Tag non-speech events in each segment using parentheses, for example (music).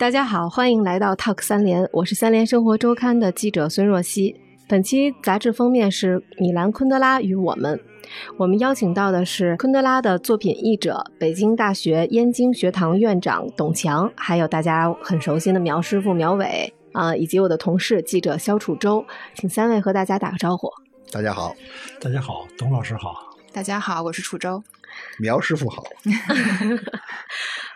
大家好，欢迎来到 Talk 三联，我是三联生活周刊的记者孙若曦。本期杂志封面是米兰昆德拉与我们，我们邀请到的是昆德拉的作品译者、北京大学燕京学堂院长董强，还有大家很熟悉的苗师傅苗伟啊，以及我的同事记者肖楚洲，请三位和大家打个招呼。大家好，大家好，董老师好，大家好，我是楚洲，苗师傅好。(laughs)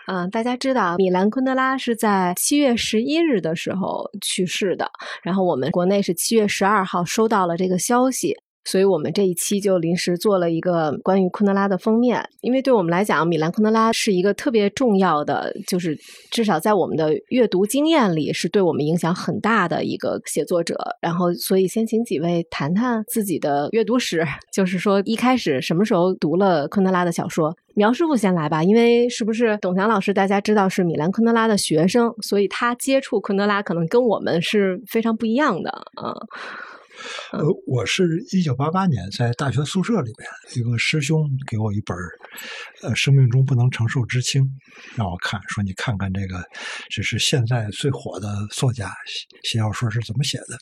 嗯，大家知道米兰昆德拉是在七月十一日的时候去世的，然后我们国内是七月十二号收到了这个消息。所以我们这一期就临时做了一个关于昆德拉的封面，因为对我们来讲，米兰昆德拉是一个特别重要的，就是至少在我们的阅读经验里，是对我们影响很大的一个写作者。然后，所以先请几位谈谈自己的阅读史，(laughs) 就是说一开始什么时候读了昆德拉的小说。苗师傅先来吧，因为是不是董强老师大家知道是米兰昆德拉的学生，所以他接触昆德拉可能跟我们是非常不一样的啊。呃，我是一九八八年在大学宿舍里面，一个师兄给我一本呃，《生命中不能承受之轻》，让我看，说你看看这个，这是现在最火的作家写小说是怎么写的。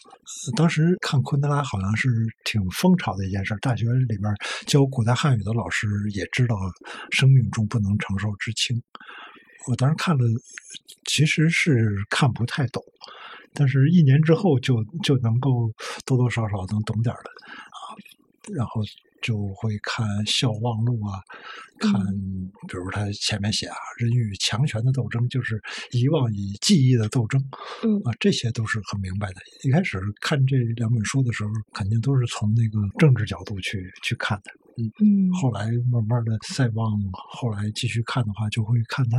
当时看昆德拉好像是挺风潮的一件事，大学里面教古代汉语的老师也知道《生命中不能承受之轻》。我当时看了，其实是看不太懂。但是，一年之后就就能够多多少少能懂点了啊，然后就会看《笑忘录》啊，看，比如他前面写啊，人与强权的斗争就是遗忘与记忆的斗争，嗯啊，这些都是很明白的。一开始看这两本书的时候，肯定都是从那个政治角度去去看的。嗯，后来慢慢的再往后来继续看的话，就会看他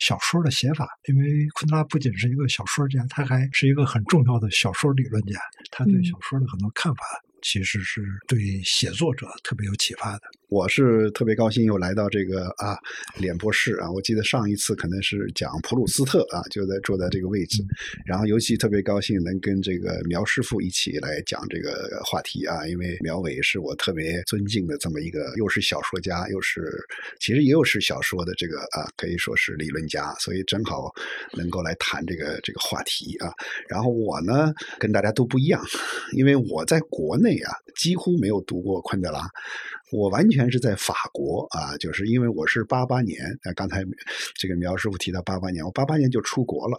小说的写法。因为昆德拉不仅是一个小说家，他还是一个很重要的小说理论家。他对小说的很多看法，其实是对写作者特别有启发的。我是特别高兴又来到这个啊脸博士啊，我记得上一次可能是讲普鲁斯特啊，就在坐在这个位置，然后尤其特别高兴能跟这个苗师傅一起来讲这个话题啊，因为苗伟是我特别尊敬的这么一个，又是小说家，又是其实也有是小说的这个啊，可以说是理论家，所以正好能够来谈这个这个话题啊。然后我呢跟大家都不一样，因为我在国内啊几乎没有读过昆德拉。我完全是在法国啊，就是因为我是八八年，啊，刚才这个苗师傅提到八八年，我八八年就出国了，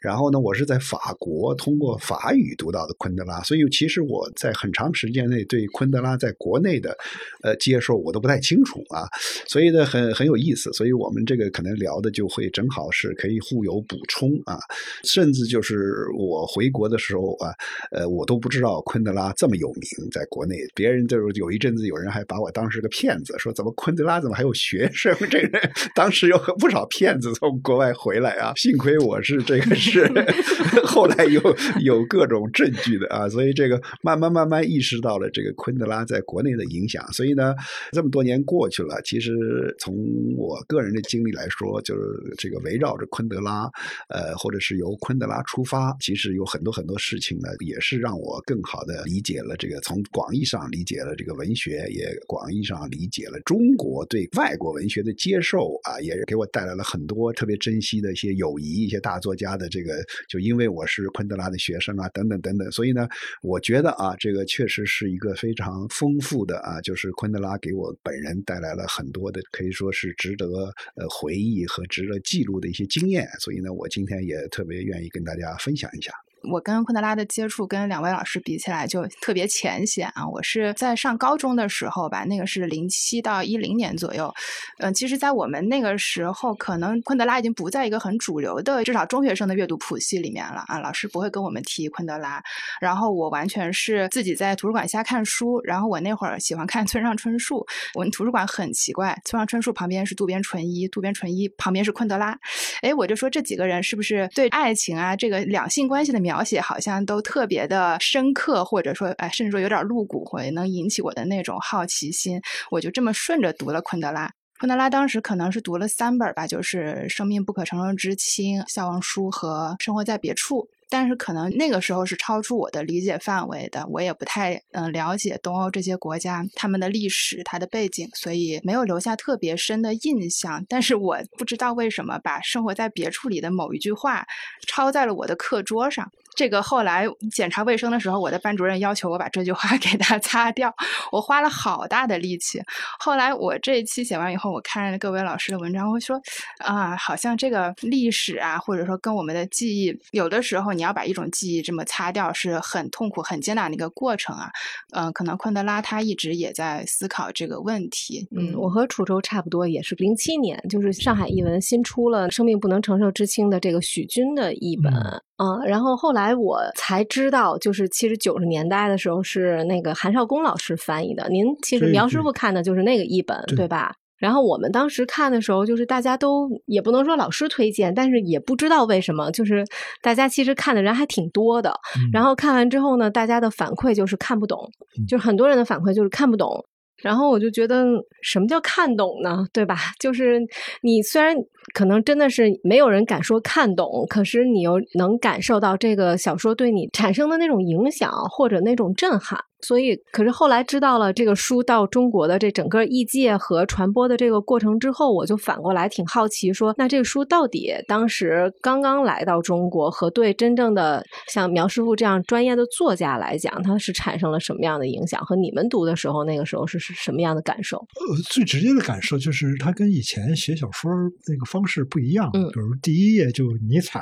然后呢，我是在法国通过法语读到的昆德拉，所以其实我在很长时间内对昆德拉在国内的呃接受我都不太清楚啊，所以呢很很有意思，所以我们这个可能聊的就会正好是可以互有补充啊，甚至就是我回国的时候啊，呃，我都不知道昆德拉这么有名，在国内，别人就是有一阵子有人还把我。当时个骗子说：“怎么昆德拉怎么还有学生？(laughs) 这个人当时有不少骗子从国外回来啊。幸亏我是这个是 (laughs) 后来有有各种证据的啊，所以这个慢慢慢慢意识到了这个昆德拉在国内的影响。所以呢，这么多年过去了，其实从我个人的经历来说，就是这个围绕着昆德拉，呃，或者是由昆德拉出发，其实有很多很多事情呢，也是让我更好的理解了这个从广义上理解了这个文学，也广。”广义上理解了中国对外国文学的接受啊，也给我带来了很多特别珍惜的一些友谊，一些大作家的这个，就因为我是昆德拉的学生啊，等等等等，所以呢，我觉得啊，这个确实是一个非常丰富的啊，就是昆德拉给我本人带来了很多的，可以说是值得呃回忆和值得记录的一些经验，所以呢，我今天也特别愿意跟大家分享一下。我跟昆德拉的接触跟两位老师比起来就特别浅显啊！我是在上高中的时候吧，那个是零七到一零年左右。嗯，其实，在我们那个时候，可能昆德拉已经不在一个很主流的，至少中学生的阅读谱系里面了啊。老师不会跟我们提昆德拉。然后我完全是自己在图书馆瞎看书。然后我那会儿喜欢看 (laughs) 村上春树。我们图书馆很奇怪，村上春树旁边是渡边淳一，渡边淳一旁边是昆德拉。哎，我就说这几个人是不是对爱情啊这个两性关系的？描写好像都特别的深刻，或者说，哎，甚至说有点露骨，会能引起我的那种好奇心。我就这么顺着读了昆德拉。昆德拉当时可能是读了三本吧，就是《生命不可承受之轻》《笑忘书》和《生活在别处》。但是可能那个时候是超出我的理解范围的，我也不太嗯、了解东欧这些国家他们的历史、它的背景，所以没有留下特别深的印象。但是我不知道为什么把生活在别处里的某一句话抄在了我的课桌上。这个后来检查卫生的时候，我的班主任要求我把这句话 (laughs) 给他擦掉，我花了好大的力气。后来我这一期写完以后，我看各位老师的文章，我说啊，好像这个历史啊，或者说跟我们的记忆，有的时候你要把一种记忆这么擦掉，是很痛苦、很艰难的一个过程啊。嗯、可能昆德拉他一直也在思考这个问题。嗯，我和楚州差不多，也是零七年，就是上海译文新出了《生命不能承受之轻》的这个许军的译本。嗯，然后后来我才知道，就是其实九十年代的时候是那个韩少功老师翻译的。您其实苗师傅看的就是那个译本，对对吧？然后我们当时看的时候，就是大家都也不能说老师推荐，但是也不知道为什么，就是大家其实看的人还挺多的。嗯然后看完之后呢，大家的反馈就是看不懂，嗯就是很多人的反馈就是看不懂。然后我就觉得，什么叫看懂呢？对吧？(laughs) 就是你虽然可能真的是没有人敢说看懂，可是你又能感受到这个小说对你产生的那种影响或者那种震撼。所以，可是后来知道了这个书到中国的这整个译介和传播的这个过程之后，我就反过来挺好奇说，那这个书到底当时刚刚来到中国，和对真正的像苗师傅这样专业的作家来讲，它是产生了什么样的影响？和你们读的时候，那个时候是是什么样的感受？呃，最直接的感受就是它跟以前写小说那个方式不一样。嗯比如第一页就尼采，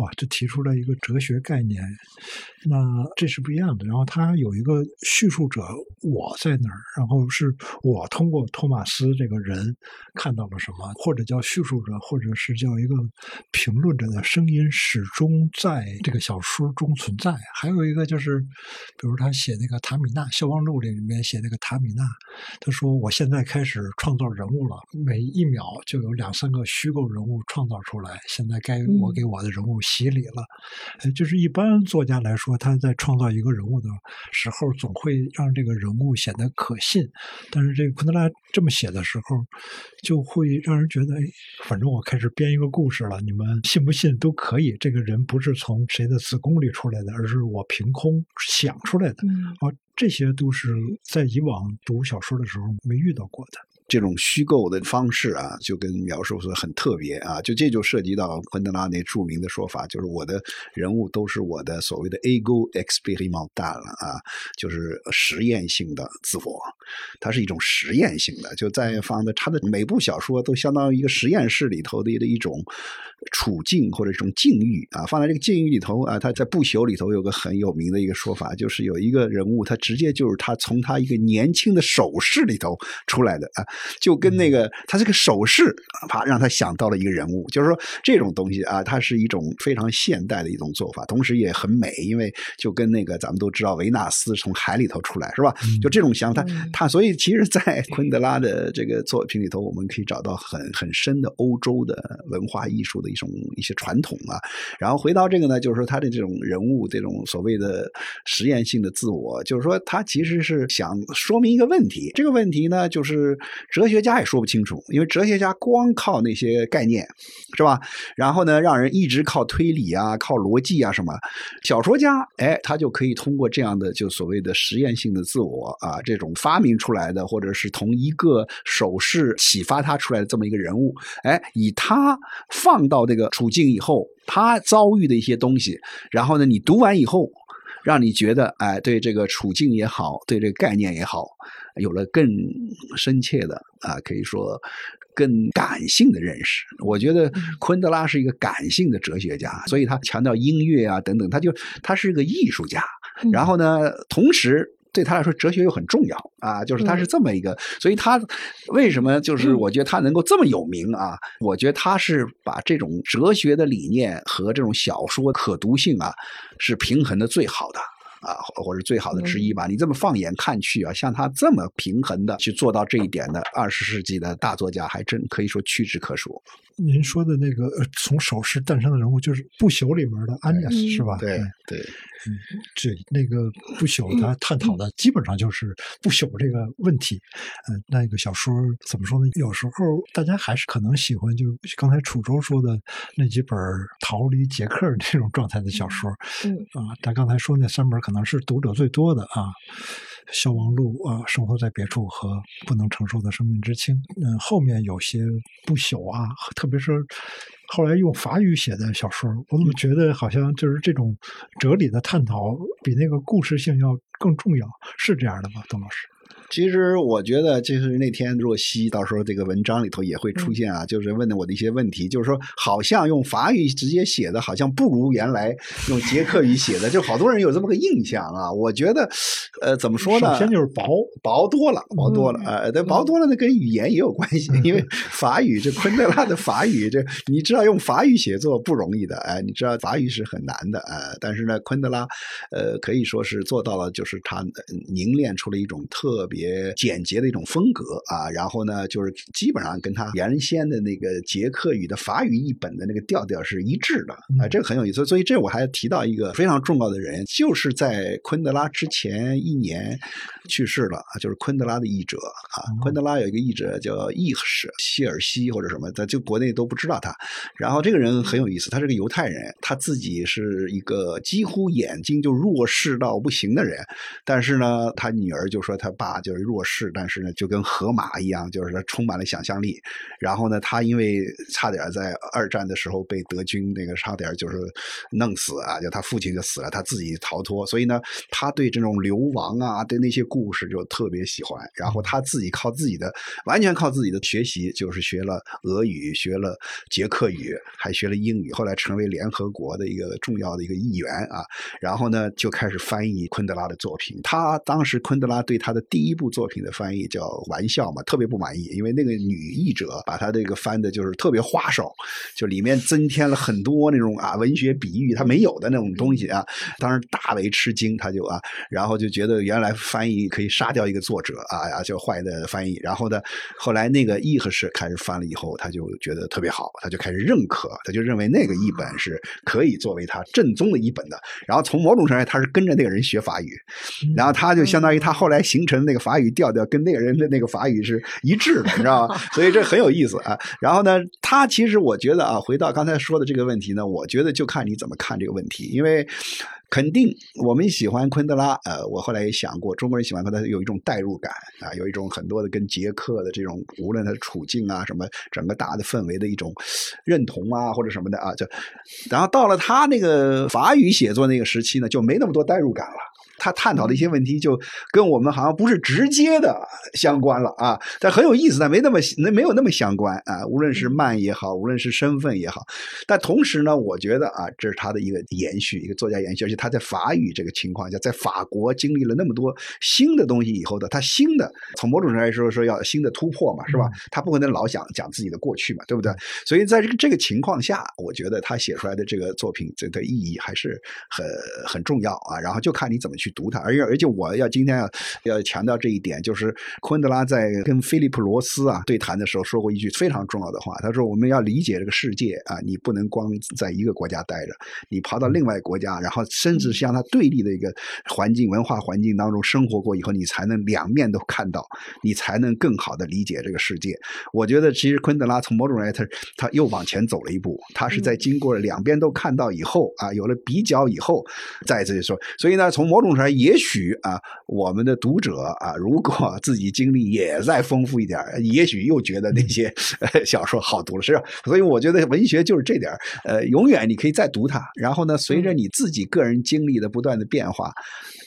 哇，就提出了一个哲学概念，那这是不一样的。然后它有一个叙述者，我在哪儿，然后是我通过托马斯这个人看到了什么，或者叫叙述者，或者是叫一个评论者的声音，始终在这个小说中存在。还有一个就是，比如他写那个塔米娜《消亡录》里面写那个塔米娜，他说：“我现在开始创造人物了，每一秒就有两三个虚构人物创造出来。现在该我嗯给我的人物洗礼了。呃，就是一般作家来说，他在创造一个人物的时候，总会让这个人物显得可信。但是这个昆德拉这么写的时候，就会让人觉得，哎，反正我开始编一个故事了，你们信不信都可以。这个人不是从谁的子宫里出来的，而是我凭空想出来的。嗯啊，这些都是在以往读小说的时候没遇到过的。这种虚构的方式啊，就跟描述说很特别啊，就这就涉及到昆德拉那著名的说法，就是我的人物都是我的所谓的 ego experimental 啊，就是实验性的自我，它是一种实验性的，就在放在他的每部小说都相当于一个实验室里头的一种处境或者一种境遇啊，放在这个境遇里头啊，他在不朽里头有个很有名的一个说法，就是有一个人物，他直接就是他从他一个年轻的手势里头出来的啊。就跟那个他这个手势，啪让他想到了一个人物，就是说这种东西啊，它是一种非常现代的一种做法，同时也很美，因为就跟那个咱们都知道维纳斯从海里头出来是吧？就这种想法，嗯 (laughs) 他所以其实，在 (laughs) 昆德拉的这个作品里头，我们可以找到很很深的欧洲的文化艺术的一种一些传统啊。然后回到这个呢，就是说他的这种人物这种所谓的实验性的自我，就是说他其实是想说明一个问题，这个问题呢，就是。哲学家也说不清楚，因为哲学家光靠那些概念，是吧？然后呢，让人一直靠推理啊，靠逻辑啊什么。小说家，哎，他就可以通过这样的就所谓的实验性的自我啊，这种发明出来的，或者是同一个手势启发他出来的这么一个人物，哎，以他放到这个处境以后，他遭遇的一些东西，然后呢，你读完以后。让你觉得，哎，对这个处境也好，对这个概念也好，有了更深切的啊，可以说更感性的认识。我觉得昆德拉是一个感性的哲学家，所以他强调音乐啊等等，他就他是个艺术家。然后呢，同时。对他来说，哲学又很重要啊，就是他是这么一个，所以他为什么就是我觉得他能够这么有名啊？我觉得他是把这种哲学的理念和这种小说可读性啊，是平衡的最好的。啊，或者最好的之一吧。你这么放眼看去啊，像他这么平衡的去做到这一点的二十世纪的大作家，还真可以说屈指可数。您说的那个呃从首饰诞生的人物，就是不朽里面的安妮斯是吧？对对，嗯，这那个不朽，他探讨的基本上就是不朽这个问题。嗯，那个小说怎么说呢？有时候大家还是可能喜欢，就刚才楚州说的那几本逃离捷克 (laughs) 这种状态的小说。嗯啊，他刚才说那三本可能是读者最多的啊，《消亡录》啊，《生活在别处》和《不能承受的生命之轻》。嗯，后面有些不朽啊，特别是后来用法语写的小说，我怎么觉得好像就是这种哲理的探讨比那个故事性要更重要？是这样的吗，董老师？其实我觉得，就是那天若曦到时候这个文章里头也会出现啊，就是问的我的一些问题，就是说好像用法语直接写的，好像不如原来用捷克语写的，就好多人有这么个印象啊。我觉得，呃，怎么说呢？首先就是薄，薄多了，薄多了。呃，但薄多了那，跟语言也有关系，因为法语这昆德拉的法语，这你知道用法语写作不容易的，哎，你知道法语是很难的，呃，但是呢，昆德拉，呃，可以说是做到了，就是他凝练出了一种特别。别简洁的一种风格啊，然后呢，就是基本上跟他原先的那个捷克语的法语译本的那个调调是一致的啊，这个很有意思。所以这我还提到一个非常重要的人，就是在昆德拉之前一年去世了啊，就是昆德拉的译者啊。昆德拉有一个译者叫易什希尔西或者什么，在就国内都不知道他。然后这个人很有意思，他是个犹太人，他自己是一个几乎眼睛就弱视到不行的人，但是呢，他女儿就说他爸。就是弱势，但是呢，就跟河马一样，就是他充满了想象力。然后呢，他因为差点在二战的时候被德军那个差点就是弄死啊，就他父亲就死了，他自己逃脱。所以呢，他对这种流亡啊，对那些故事就特别喜欢。然后他自己靠自己的，完全靠自己的学习，就是学了俄语，学了捷克语，还学了英语。后来成为联合国的一个重要的一个议员啊。然后呢，就开始翻译昆德拉的作品。他当时昆德拉对他的第一。部作品的翻译叫《玩笑》嘛，特别不满意，因为那个女译者把她这个翻的就是特别花哨，就里面增添了很多那种啊文学比喻他没有的那种东西啊，当时大为吃惊，他就啊，然后就觉得原来翻译可以杀掉一个作者啊呀，就坏的翻译。然后呢，后来那个译和士开始翻了以后，他就觉得特别好，他就开始认可，他就认为那个译本是可以作为他正宗的译本的。然后从某种程度上，他是跟着那个人学法语，然后他就相当于他后来形成那个。法语调调跟那个人的那个法语是一致的，你知道吗？(laughs) 所以这很有意思啊。然后呢，他其实我觉得啊，回到刚才说的这个问题呢，我觉得就看你怎么看这个问题。因为肯定我们喜欢昆德拉，呃，我后来也想过，中国人喜欢昆德拉有一种代入感啊，有一种很多的跟捷克的这种无论他的处境啊，什么整个大的氛围的一种认同啊，或者什么的啊。就然后到了他那个法语写作那个时期呢，就没那么多代入感了。他探讨的一些问题就跟我们好像不是直接的相关了啊，但很有意思，但没那么那没有那么相关啊。无论是慢也好，无论是身份也好，但同时呢，我觉得啊，这是他的一个延续，一个作家延续，而且他在法语这个情况下，在法国经历了那么多新的东西以后的，他新的从某种程度来说说要新的突破嘛，是吧？他不可能老想讲自己的过去嘛，对不对？所以在这个这个情况下，我觉得他写出来的这个作品这的意义还是很很重要啊。然后就看你怎么去。读它，而且而且我要今天要要强调这一点，就是昆德拉在跟菲利普罗斯啊对谈的时候说过一句非常重要的话，他说我们要理解这个世界啊，你不能光在一个国家待着，你跑到另外国家，然后甚至向他对立的一个环境文化环境当中生活过以后，你才能两面都看到，你才能更好的理解这个世界。我觉得其实昆德拉从某种来他他又往前走了一步，他是在经过了两边都看到以后啊，有了比较以后在这里说，所以呢，从某种。也许啊，我们的读者啊，如果 (laughs) 自己经历也再丰富一点，也许又觉得那些 (laughs) 小说好读了，是吧？所以我觉得文学就是这点呃，永远你可以再读它，然后呢，随着你自己个人经历的不断的变化，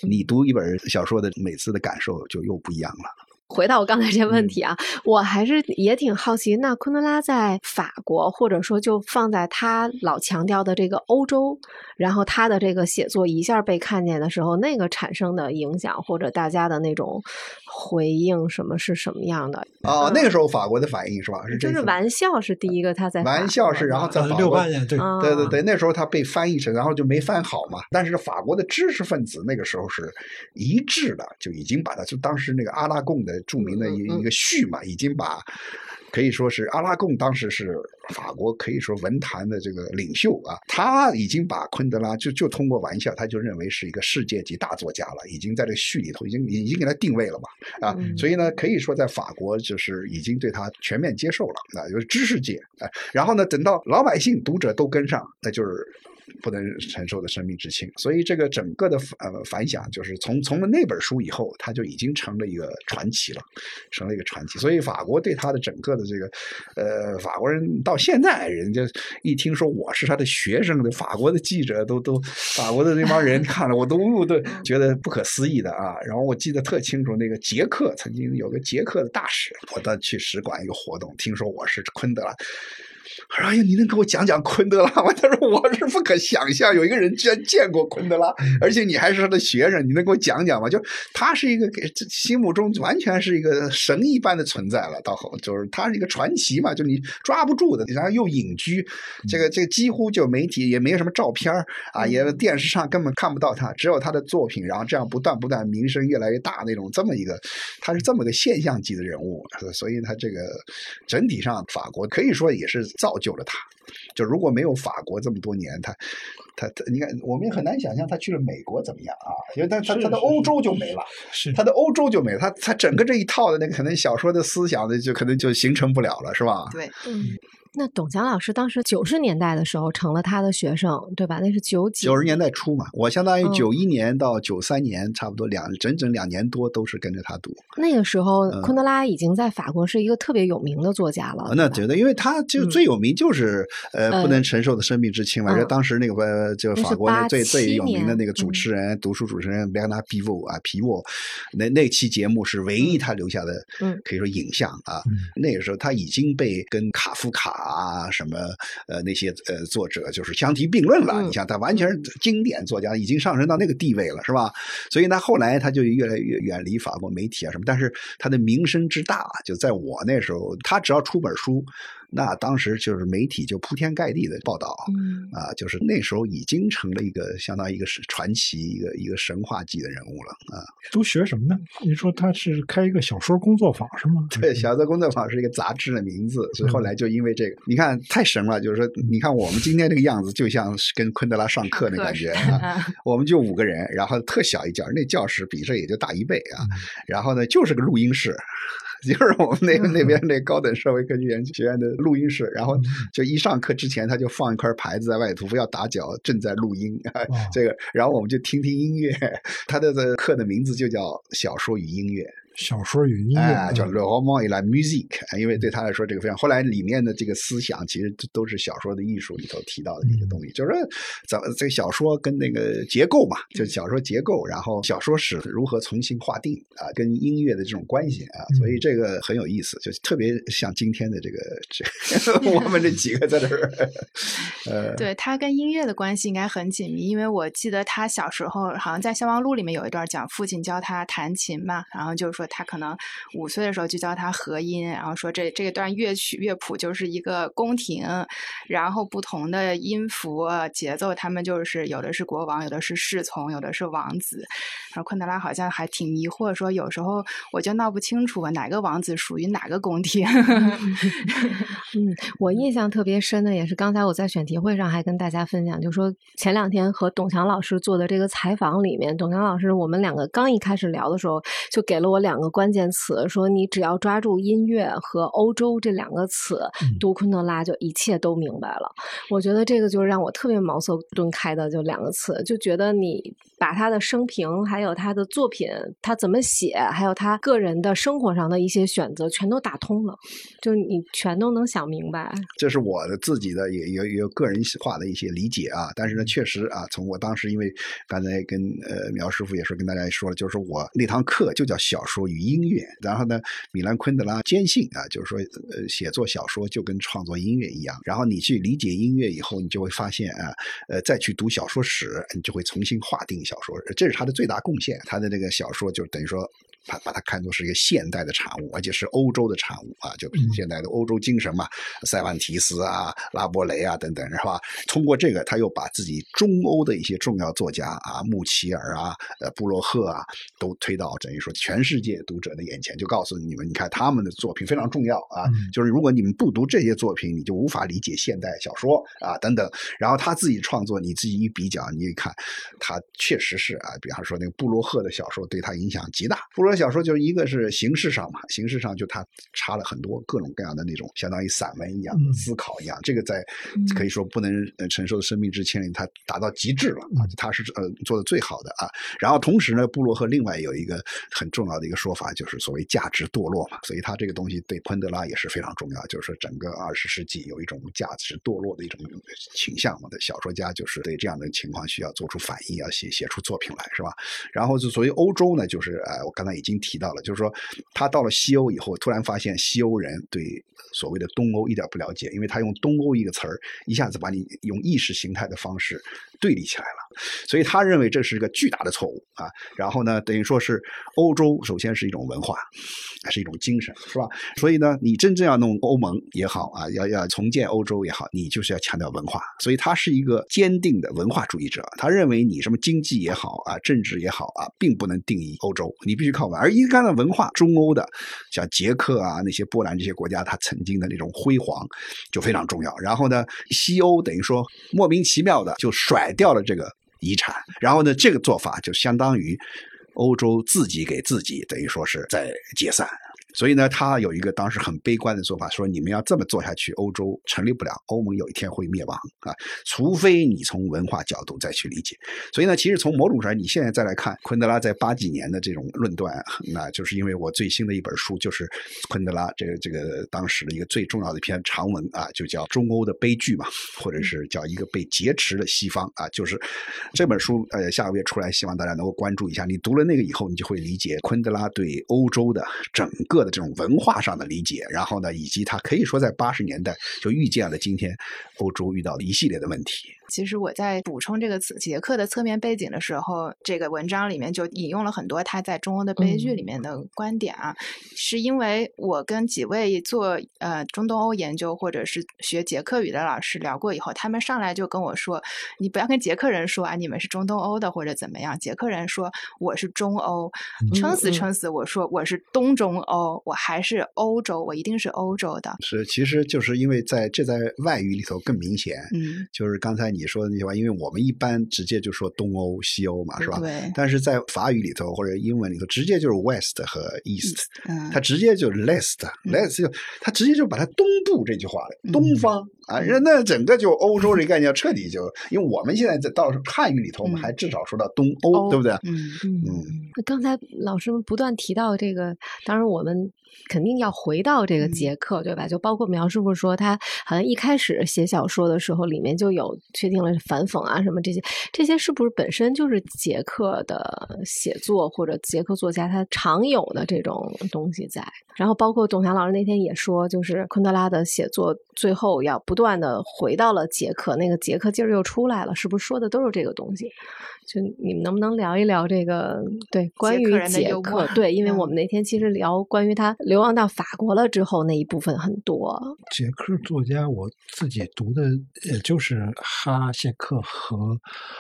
你读一本小说的每次的感受就又不一样了。回到我刚才这问题啊，我还是也挺好奇，那昆德拉在法国，或者说就放在他老强调的这个欧洲，然后他的这个写作一下被看见的时候，那个产生的影响或者大家的那种回应，什么是什么样的？哦，那个时候法国的反应是吧？是就是玩笑是第一个他在玩笑是，然后在六八年对对对对，那时候他被翻译成，然后就没翻好嘛。但是法国的知识分子那个时候是一致的，就已经把他就当时那个阿拉贡的。著名的一一个序嘛，已经把可以说是阿拉贡当时是法国可以说文坛的这个领袖啊，他已经把昆德拉就就通过玩笑，他就认为是一个世界级大作家了，已经在这个序里头已经已经给他定位了嘛啊，所以呢，可以说在法国就是已经对他全面接受了啊，就是知识界啊，然后呢，等到老百姓读者都跟上，那就是。不能承受的生命之轻，所以这个整个的呃反响，就是从从了那本书以后，他就已经成了一个传奇了，成了一个传奇。所以法国对他的整个的这个，呃，法国人到现在，人家一听说我是他的学生的，法国的记者都都，法国的那帮人 (laughs) 看了，我都都觉得不可思议的啊。然后我记得特清楚，那个捷克曾经有个捷克的大使，我到去使馆一个活动，听说我是昆德拉。说：“哎呀，你能给我讲讲昆德拉吗？” (laughs) 他说：“我是不可想象，有一个人居然见过昆德拉，而且你还是他的学生，你能给我讲讲吗？”就他是一个给心目中完全是一个神一般的存在了。到后就是他是一个传奇嘛，就你抓不住的，然后又隐居，这个这个几乎就媒体也没什么照片啊，也电视上根本看不到他，只有他的作品，然后这样不断不断名声越来越大那种这么一个，他是这么个现象级的人物，所以他这个整体上法国可以说也是造。救了他，就如果没有法国这么多年，他，他他，你看，我们也很难想象他去了美国怎么样啊？因为他他他的欧洲就没了，是他的欧洲就没了，他他整个这一套的那个可能小说的思想的就可能就形成不了了，是吧？对，嗯。那董强老师当时九十年代的时候成了他的学生，对吧？那是九几？九十年代初嘛，我相当于九一年到九三年，差不多两整整两年多都是跟着他读。那个时候，昆德拉已经在法国是一个特别有名的作家了。那觉得，因为他就最有名就是呃不能承受的生命之轻嘛。就当时那个就法国最最有名的那个主持人，读书主持人贝纳皮沃啊皮沃，那那期节目是唯一他留下的，嗯可以说影像啊。那个时候他已经被跟卡夫卡。啊，什么呃那些呃作者就是相提并论了。你想他完全是经典作家，已经上升到那个地位了，是吧？所以呢，后来他就越来越远离法国媒体啊什么。但是他的名声之大，就在我那时候，他只要出本书。那当时就是媒体就铺天盖地的报道，啊，就是那时候已经成了一个相当于一个是传奇、一个一个神话级的人物了啊。都学什么呢？你说他是开一个小说工作坊是吗？对，小说工作坊是一个杂志的名字，所以后来就因为这个，你看太神了，就是说，你看我们今天这个样子，就像是跟昆德拉上课那感觉啊。我们就五个人，然后特小一教那教室比这也就大一倍啊。然后呢，就是个录音室。就是我们那那边那高等社会科技研究学院的录音室，然后就一上课之前他就放一块牌子在外头，不要打搅，正在录音。这个，然后我们就听听音乐。(laughs) 他的课的名字就叫小说与音乐。小说与音乐叫《Le roman et la musique》，因为对他来说这个非常。后来里面的这个思想其实都是小说的艺术里头提到的一些东西，就是说怎么这个小说跟那个结构嘛，就小说结构，然后小说史如何重新划定啊，跟音乐的这种关系啊，所以这个很有意思，就特别像今天的这个这 (laughs) 我们这几个在这儿。呃，对他跟音乐的关系应该很紧密，因为我记得他小时候好像在消亡录里面有一段讲父亲教他弹琴嘛，然后就是说。他可能五岁的时候就教他和音，然后说这这段乐曲乐谱就是一个宫廷，然后不同的音符节奏，他们就是有的是国王，有的是侍从，有的是王子。然后昆德拉好像还挺疑惑，说有时候我就闹不清楚哪个王子属于哪个宫廷。(laughs) (laughs) 嗯，我印象特别深的也是刚才我在选题会上还跟大家分享，就说前两天和董强老师做的这个采访里面，董强老师我们两个刚一开始聊的时候就给了我两。个关键词说，你只要抓住音乐和欧洲这两个词，读昆德拉就一切都明白了。我觉得这个就是让我特别茅塞顿开的，就两个词，就觉得你把他的生平，还有他的作品，他怎么写，还有他个人的生活上的一些选择，全都打通了，就你全都能想明白。这是我的自己的也也有个人化的一些理解啊，但是呢，确实啊，从我当时因为刚才跟呃苗师傅也是跟大家说了，就是我那堂课就叫小说。与音乐，然后呢，米兰昆德拉坚信啊，就是说，呃，写作小说就跟创作音乐一样。然后你去理解音乐以后，你就会发现啊，呃，再去读小说史，你就会重新划定小说。这是他的最大贡献。他的这个小说就等于说。把把它看作是一个现代的产物，而且是欧洲的产物啊，就现代的欧洲精神嘛，塞万提斯啊、拉伯雷啊等等，是吧？通过这个，他又把自己中欧的一些重要作家啊，穆齐尔啊、呃布洛赫啊，都推到等于说全世界读者的眼前，就告诉你们，你看他们的作品非常重要啊，就是如果你们不读这些作品，你就无法理解现代小说啊等等。然后他自己创作，你自己一比较，你一看，他确实是啊，比方说那个布洛赫的小说对他影响极大。布洛赫小说就是一个是形式上嘛，形式上就它插了很多各种各样的那种相当于散文一样的思考一样，这个在可以说不能承受的生命之轻里，它达到极致了啊，他是呃做的最好的啊。然后同时呢，布洛赫另外有一个很重要的一个说法，就是所谓价值堕落嘛，所以他这个东西对昆德拉也是非常重要，就是说整个二十世纪有一种价值堕落的一种倾向嘛的小说家就是对这样的情况需要做出反应，要写写出作品来，是吧？然后就所谓欧洲呢，就是呃，我刚才已经提到了，就是说他到了西欧以后，突然发现西欧人对所谓的东欧一点不了解，因为他用东欧一个词儿，一下子把你用意识形态的方式对立起来了，所以他认为这是一个巨大的错误啊。然后呢，等于说是欧洲首先是一种文化，是一种精神，是吧？所以呢，你真正要弄欧盟也好啊，要要重建欧洲也好，你就是要强调文化。所以他是一个坚定的文化主义者，他认为你什么经济也好啊，政治也好啊，并不能定义欧洲，你必须靠而一干的文化，中欧的像捷克啊那些波兰这些国家，它曾经的那种辉煌就非常重要。然后呢，西欧等于说莫名其妙的就甩掉了这个遗产，然后呢，这个做法就相当于欧洲自己给自己等于说是在解散。所以呢，他有一个当时很悲观的说法，说你们要这么做下去，欧洲成立不了，欧盟有一天会灭亡啊！除非你从文化角度再去理解。所以呢，其实从某种上，你现在再来看昆德拉在八几年的这种论断，那就是因为我最新的一本书就是昆德拉这个这个当时的一个最重要的一篇长文啊，就叫《中欧的悲剧》嘛，或者是叫一个被劫持的西方啊，就是这本书呃下个月出来，希望大家能够关注一下。你读了那个以后，你就会理解昆德拉对欧洲的整个。的这种文化上的理解，然后呢，以及他可以说在八十年代就预见了今天欧洲遇到的一系列的问题。其实我在补充这个词捷克的侧面背景的时候，这个文章里面就引用了很多他在中欧的悲剧里面的观点啊，是因为我跟几位做呃中东欧研究或者是学捷克语的老师聊过以后，他们上来就跟我说，你不要跟捷克人说啊，你们是中东欧的或者怎么样，捷克人说我是中欧，撑死撑死我说我是东中欧，我还是欧洲，我一定是欧洲的。是，其实就是因为在这在外语里头更明显，嗯，就是刚才你。你说的那句话，因为我们一般直接就说东欧、西欧嘛，是吧？对。但是在法语里头或者英文里头，直接就是 West 和 East，嗯，它直接就是 lest，lest 就它直接就把它东部这句话了，东方啊，那整个就欧洲这个概念彻底就，因为我们现在在到汉语里头，我们还至少说到东欧，对不对？嗯嗯。刚才老师们不断提到这个，当然我们。肯定要回到这个杰克，对吧？就包括苗师傅说，他好像一开始写小说的时候，里面就有确定了反讽啊什么这些，这些是不是本身就是杰克的写作或者杰克作家他常有的这种东西在？然后包括董强老师那天也说，就是昆德拉的写作最后要不断的回到了杰克，那个杰克劲儿又出来了，是不是说的都是这个东西？就你们能不能聊一聊这个？对，关于捷克，对，因为我们那天其实聊关于他流亡到法国了之后那一部分很多。捷克作家，我自己读的也就是哈谢克和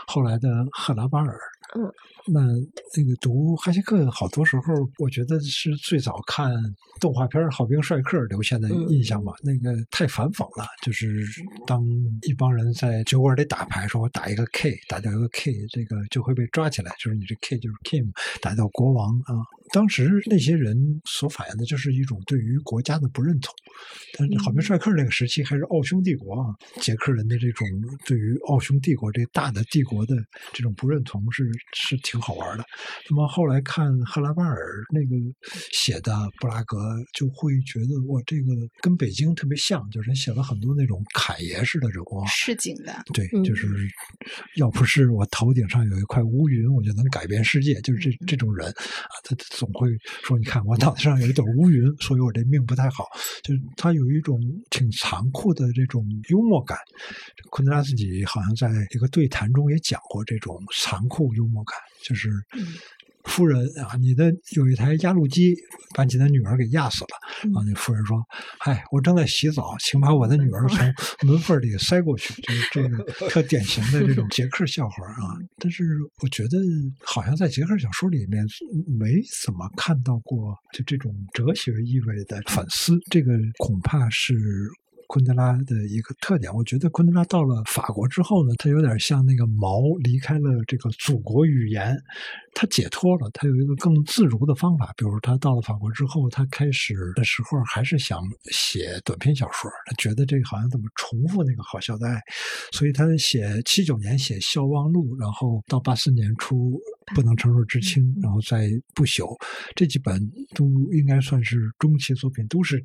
后来的赫拉巴尔。嗯，那那个读哈希克，好多时候我觉得是最早看动画片《好兵帅克》留下的印象吧。那个太反讽了，就是当一帮人在酒馆里打牌，说我打一个 K，打掉一个 K，这个就会被抓起来，就是你这 K 就是 King，打掉国王啊。当时那些人所反映的就是一种对于国家的不认同。但是好梅帅克那个时期还是奥匈帝国啊，捷克人的这种对于奥匈帝国这大的帝国的这种不认同是。是挺好玩的。那么后来看赫拉巴尔那个写的布拉格，就会觉得哇，这个跟北京特别像，就是写了很多那种侃爷式的这种市井的。对，就是要不是我头顶上有一块乌云，我就能改变世界。就是这这种人啊，他总会说：“你看我脑袋上有一朵乌云，所以我这命不太好。”就他有一种挺残酷的这种幽默感。昆德拉自己好像在一个对谈中也讲过这种残酷幽默。感就是夫人啊，你的有一台压路机把你的女儿给压死了。啊，那夫人说：“嗨，我正在洗澡，请把我的女儿从门缝里塞过去。”就是这个特典型的这种捷克笑话啊。(laughs) 但是我觉得，好像在捷克小说里面没怎么看到过就这种哲学意味的反思。这个恐怕是。昆德拉的一个特点，我觉得昆德拉到了法国之后呢，他有点像那个毛离开了这个祖国语言，他解脱了，他有一个更自如的方法。比如他到了法国之后，他开始的时候还是想写短篇小说，他觉得这个好像怎么重复那个好笑的爱，所以他写七九年写《笑忘录》，然后到八四年初。不能承受之轻，然后再不朽，这几本都应该算是中期作品，都是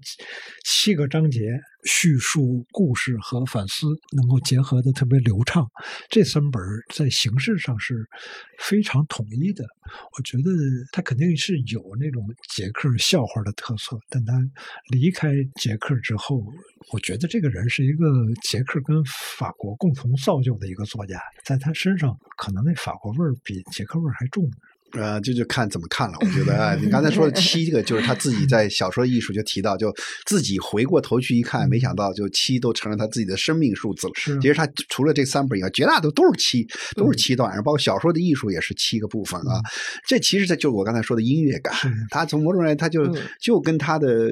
七个章节，叙述故事和反思能够结合的特别流畅。这三本在形式上是非常统一的，我觉得他肯定是有那种捷克笑话的特色，但他离开捷克之后，我觉得这个人是一个捷克跟法国共同造就的一个作家，在他身上可能那法国味儿比捷克味儿。还重。呃，这就看怎么看了。我觉得，你 (laughs) 刚才说的七个，就是他自己在小说艺术就提到，就自己回过头去一看，没想到就七都成了他自己的生命数字了。是，其实他除了这三本以外，绝大多都是七，都是七段，然后包括小说的艺术也是七个部分啊。这其实这就是我刚才说的音乐感。他从某种来，他就就跟他的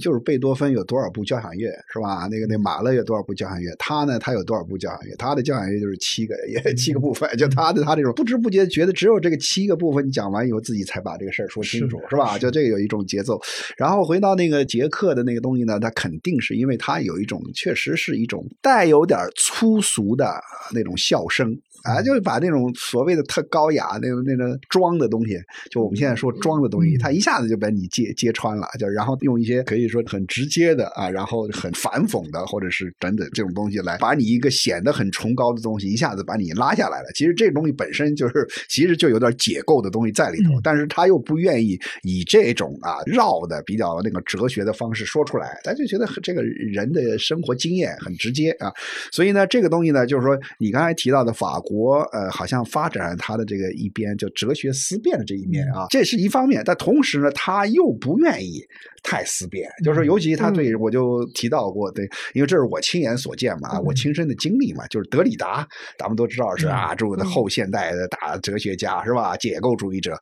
就是贝多芬有多少部交响乐是吧？那个那马勒有多少部交响乐？他呢，他有多少部交响乐？他的交响乐就是七个，也七个部分。就他的他这种不知不觉觉得只有这个七个部。部分你讲完以后，自己才把这个事儿说清楚，是吧？就这个有一种节奏。然后回到那个杰克的那个东西呢，他肯定是因为他有一种，确实是一种带有点粗俗的那种笑声。啊，就是把那种所谓的特高雅那种那种装的东西，就我们现在说装的东西，他一下子就把你揭揭穿了，就然后用一些可以说很直接的啊，然后很反讽的，或者是等等这种东西来把你一个显得很崇高的东西一下子把你拉下来了。其实这东西本身就是其实就有点解构的东西在里头，但是他又不愿意以这种啊绕的比较那个哲学的方式说出来，他就觉得这个人的生活经验很直接啊，所以呢，这个东西呢，就是说你刚才提到的法。国呃，好像发展他的这个一边就哲学思辨的这一面啊，这是一方面。但同时呢，他又不愿意太思辨，就是说，尤其他对我就提到过，对，因为这是我亲眼所见嘛，我亲身的经历嘛，就是德里达，咱们都知道是啊，这个后现代的大哲学家是吧？解构主义者，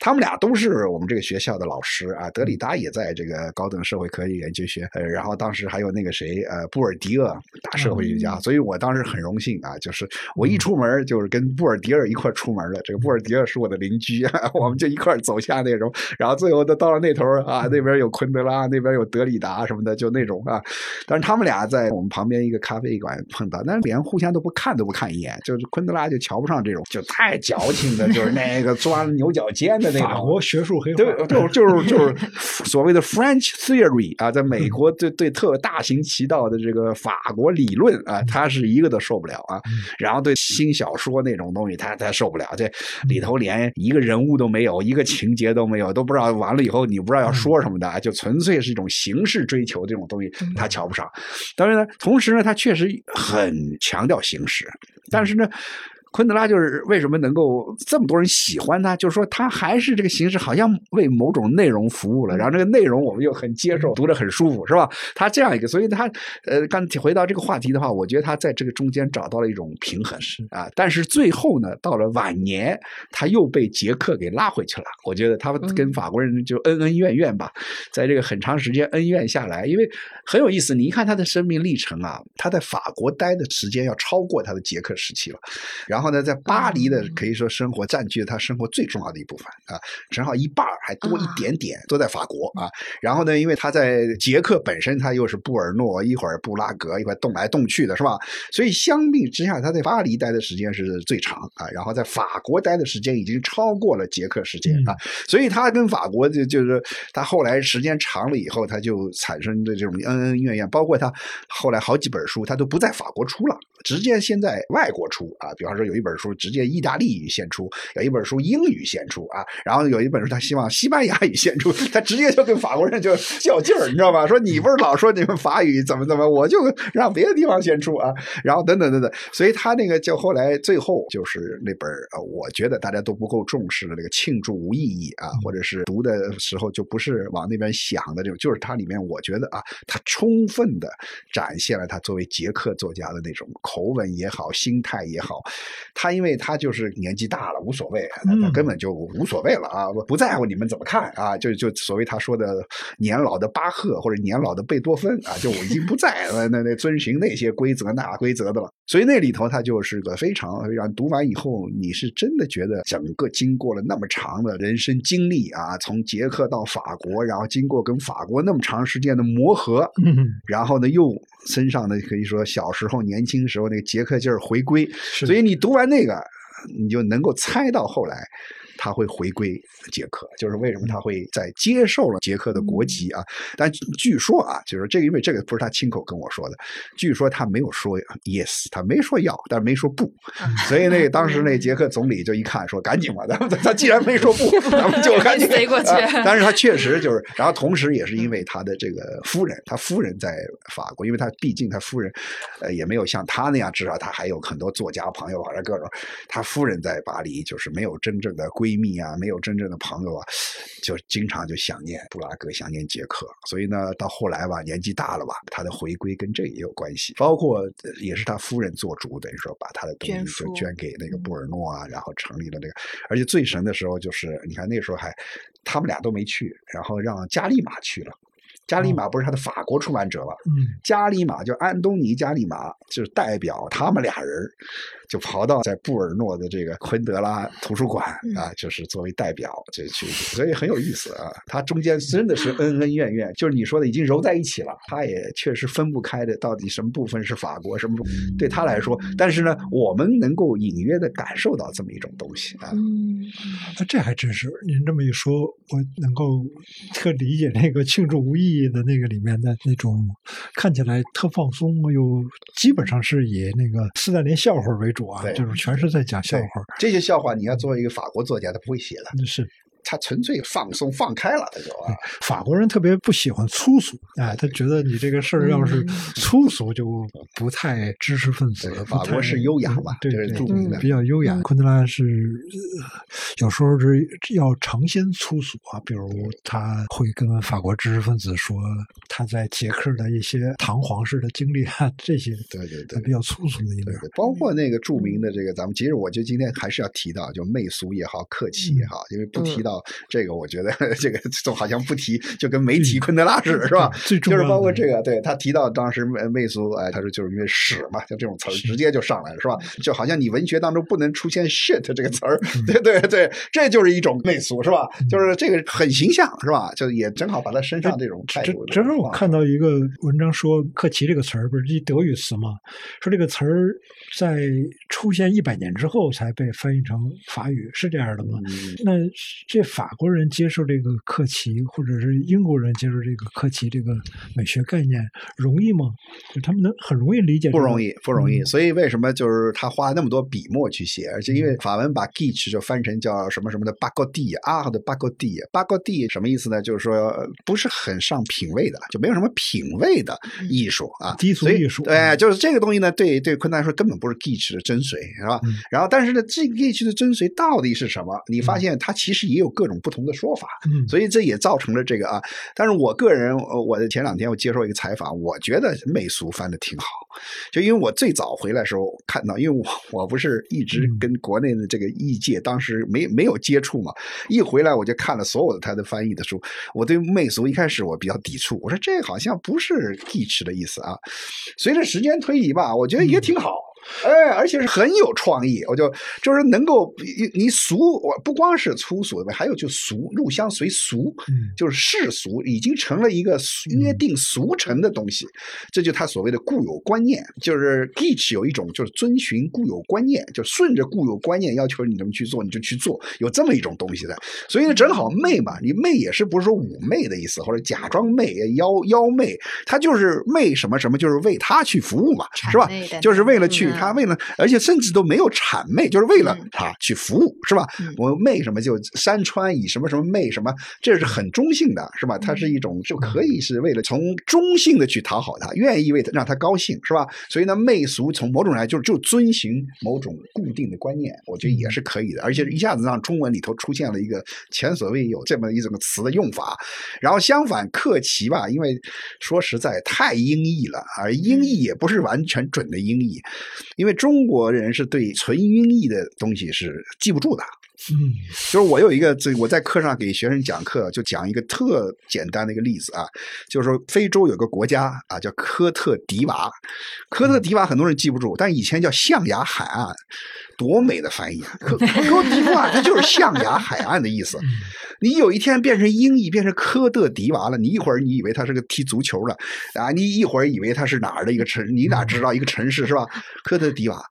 他们俩都是我们这个学校的老师啊。德里达也在这个高等社会科学研究学，呃，然后当时还有那个谁，呃，布尔迪厄，大社会学家，所以我当时很荣幸啊，就是我一出门。就是跟布尔迪尔一块出门的，这个布尔迪尔是我的邻居，我们就一块走下那种，然后最后都到了那头啊，那边有昆德拉，那边有德里达什么的，就那种啊。但是他们俩在我们旁边一个咖啡馆碰到，但是连互相都不看都不看一眼，就是昆德拉就瞧不上这种，就太矫情的，就是那个钻牛角尖的那种。法国学术黑话，对，就就是就是所谓的 French theory 啊，在美国对对特大行其道的这个法国理论啊，他是一个都受不了啊。然后对新。小说那种东西，他他受不了。这里头连一个人物都没有，一个情节都没有，都不知道完了以后你不知道要说什么的，就纯粹是一种形式追求这种东西，他瞧不上。当然呢，同时呢，他确实很强调形式，但是呢。昆德拉就是为什么能够这么多人喜欢他，就是说他还是这个形式好像为某种内容服务了，然后这个内容我们又很接受，读着很舒服，是吧？他这样一个，所以他呃，刚回到这个话题的话，我觉得他在这个中间找到了一种平衡啊。但是最后呢，到了晚年，他又被捷克给拉回去了。我觉得他跟法国人就恩恩怨怨吧，在这个很长时间恩怨下来，因为很有意思，你一看他的生命历程啊，他在法国待的时间要超过他的捷克时期了，然后。然后呢，在巴黎的可以说生活占据了他生活最重要的一部分啊，正好一半还多一点点都在法国啊。然后呢，因为他在捷克本身他又是布尔诺，一会儿布拉格，一会儿动来动去的是吧？所以相比之下，他在巴黎待的时间是最长啊。然后在法国待的时间已经超过了捷克时间啊。所以他跟法国就就是他后来时间长了以后，他就产生的这种恩恩怨怨，包括他后来好几本书他都不在法国出了，直接先在外国出啊。比方说有。一本书直接意大利语先出，有一本书英语先出啊，然后有一本书他希望西班牙语先出，他直接就跟法国人就较劲儿，你知道吧？说你不是老说你们法语怎么怎么，我就让别的地方先出啊，然后等等等等，所以他那个就后来最后就是那本呃，我觉得大家都不够重视的那个庆祝无意义啊，或者是读的时候就不是往那边想的这种，就是它里面我觉得啊，它充分的展现了他作为捷克作家的那种口吻也好，心态也好，他因为他就是年纪大了，无所谓，他根本就无所谓了啊，不在乎你们怎么看啊，就就所谓他说的年老的巴赫或者年老的贝多芬啊，就我已经不在了，(laughs) 那那遵循那些规则那规则的了，所以那里头他就是个非常非常读完以后，你是真的觉得整个经过了那么长的人生经历啊，从捷克到法国，然后经过跟法国那么长时间的磨合，嗯，然后呢又身上呢可以说小时候年轻时候那个杰克劲儿回归，所以你读完那个，你就能够猜到后来。他会回归捷克，就是为什么他会在接受了捷克的国籍啊？但据说啊，就是这个，因为这个不是他亲口跟我说的，据说他没有说 yes，他没说要，但是没说不，所以那当时那捷克总理就一看说赶紧吧，他他既然没说不，咱们就 (laughs) 赶紧飞过去。但是他确实就是，然后同时也是因为他的这个夫人，他夫人在法国，因为他毕竟他夫人呃也没有像他那样，至少他还有很多作家朋友或者各种，他夫人在巴黎就是没有真正的归。闺蜜啊，没有真正的朋友啊，就经常就想念布拉格，想念捷克。所以呢，到后来吧，年纪大了吧，他的回归跟这也有关系。包括也是他夫人做主，等于说把他的东西就捐给那个布尔诺啊，然后成立了那个。而且最神的时候就是，你看那时候还他们俩都没去，然后让加利玛去了。加里马不是他的法国出版者吗？嗯，加里马就安东尼加里马，就是代表他们俩人。就跑到在布尔诺的这个昆德拉图书馆啊，就是作为代表就去，所以很有意思啊。他中间真的是恩恩怨怨，就是你说的已经揉在一起了。他也确实分不开的，到底什么部分是法国，什么对他来说。但是呢，我们能够隐约的感受到这么一种东西啊。嗯，那这还真是您这么一说，我能够特理解那个庆祝无意义的那个里面的那种看起来特放松，又基本上是以那个斯大林笑话为。主啊，就是全是在讲笑话。这些笑话你要作为一个法国作家，他不会写的。是。他纯粹放松放开了，他就啊。法国人特别不喜欢粗俗，哎，他觉得你这个事儿要是粗俗，就不太知识分子。法国是优雅嘛，对对，比较优雅。昆德拉是有时候是要尝鲜粗俗啊，比如他会跟法国知识分子说他在捷克的一些堂皇式的经历啊，这些对对对，比较粗俗的一面。包括那个著名的这个，咱们其实我觉得今天还是要提到，就媚俗也好，客气也好，因为不提到。这个我觉得这个就好像不提，就跟没提昆德拉似的，是吧？就是包括这个，对他提到当时媚俗，哎，他说就是因为屎嘛，就这种词儿直接就上来了，是吧？就好像你文学当中不能出现 shit 这个词儿，对对对，这就是一种媚俗，是吧？就是这个很形象，是吧？就也正好把他身上这种态度。正好我看到一个文章说“克奇”这个词儿不是一德语词吗？说这个词儿在出现一百年之后才被翻译成法语，是这样的吗？那这。法国人接受这个克奇，或者是英国人接受这个克奇这个美学概念，容易吗？就他们能很容易理解？不容易，不容易。所以为什么就是他花那么多笔墨去写？而且因为法文把 “gitch” 就翻成叫什么什么的巴高蒂啊的巴高蒂，巴高蒂什么意思呢？就是说不是很上品位的，就没有什么品位的艺术啊，低俗艺术。对，就是这个东西呢，对对昆达来说根本不是 “gitch” 的真髓，是吧？然后，但是呢，这个 “gitch” 的真髓到底是什么？你发现它其实也有。各种不同的说法，所以这也造成了这个啊。但是我个人，我的前两天我接受一个采访，我觉得媚俗翻的挺好。就因为我最早回来时候看到，因为我我不是一直跟国内的这个译界当时没没有接触嘛，一回来我就看了所有的他的翻译的书。我对媚俗一开始我比较抵触，我说这好像不是 teach 的意思啊。随着时间推移吧，我觉得也挺好。哎，而且是很有创意，我就就是能够你你俗，我不光是粗俗的，还有就俗入乡随俗，就是世俗已经成了一个约定俗成的东西，这就他所谓的固有观念，就是 Geach 有一种就是遵循固有观念，就顺着固有观念要求你怎么去做你就去做，有这么一种东西的，所以呢，正好媚嘛，你媚也是不是说妩媚的意思，或者假装媚妖妖媚，他就是媚什么什么，就是为他去服务嘛，是吧？就是为了去。他为了，而且甚至都没有谄媚，就是为了他去服务，是吧？我媚什么就山川以什么什么媚什么，这是很中性的，是吧？它是一种就可以是为了从中性的去讨好他，愿意为他让他高兴，是吧？所以呢，媚俗从某种来就就遵循某种固定的观念，我觉得也是可以的，而且一下子让中文里头出现了一个前所未有这么一种词的用法。然后相反，克奇吧，因为说实在太英译了，而英译也不是完全准的英译，因为中国人是对纯音译的东西是记不住的。嗯，就是我有一个这我在课上给学生讲课，就讲一个特简单的一个例子啊，就是说非洲有个国家啊叫科特迪瓦，科特迪瓦很多人记不住，但以前叫象牙海岸，多美的翻译啊！科科特迪瓦它就是象牙海岸的意思。你有一天变成英译，变成科特迪瓦了，你一会儿你以为他是个踢足球的啊，你一会儿以为他是哪儿的一个城，你哪知道一个城市是吧？科特迪瓦。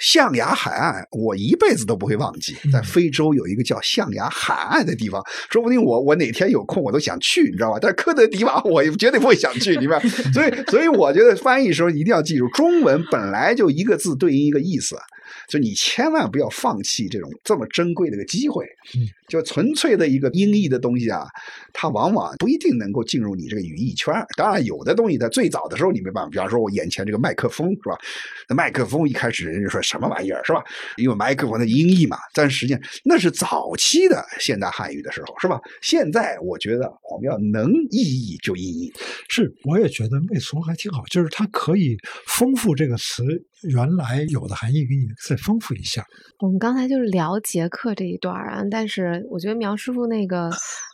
象牙海岸，我一辈子都不会忘记。在非洲有一个叫象牙海岸的地方，说不定我我哪天有空我都想去，你知道吧？但是科特迪瓦我绝对不会想去，里面。所以，所以我觉得翻译时候一定要记住，中文本来就一个字对应一个意思。就你千万不要放弃这种这么珍贵的一个机会，就纯粹的一个音译的东西啊，它往往不一定能够进入你这个语义圈。当然，有的东西在最早的时候你没办法，比方说我眼前这个麦克风是吧？那麦克风一开始人家说什么玩意儿是吧？因为麦克风的音译嘛，但实际上那是早期的现代汉语的时候是吧？现在我觉得我们要能意译就意译。是，我也觉得媚俗还挺好，就是它可以丰富这个词原来有的含义，给你再丰富一下。我们刚才就是聊杰克这一段啊，但是我觉得苗师傅那个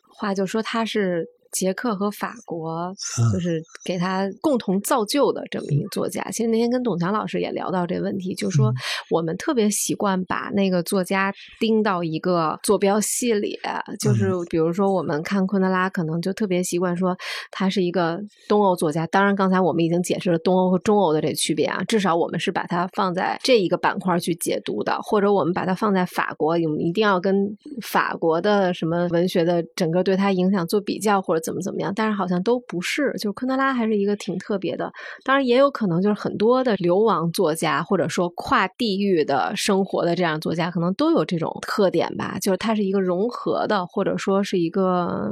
话就说他是。捷克和法国就是给他共同造就的这么一个作家。其实那天跟董强老师也聊到这个问题，就是说我们特别习惯把那个作家盯到一个坐标系里，就是比如说我们看昆德拉，可能就特别习惯说他是一个东欧作家。当然，刚才我们已经解释了东欧和中欧的这区别啊，至少我们是把它放在这一个板块去解读的，或者我们把它放在法国，我们一定要跟法国的什么文学的整个对他影响做比较，或者。怎么怎么样？但是好像都不是，就是昆德拉还是一个挺特别的。当然也有可能就是很多的流亡作家，或者说跨地域的生活的这样作家，可能都有这种特点吧。就是它是一个融合的，或者说是一个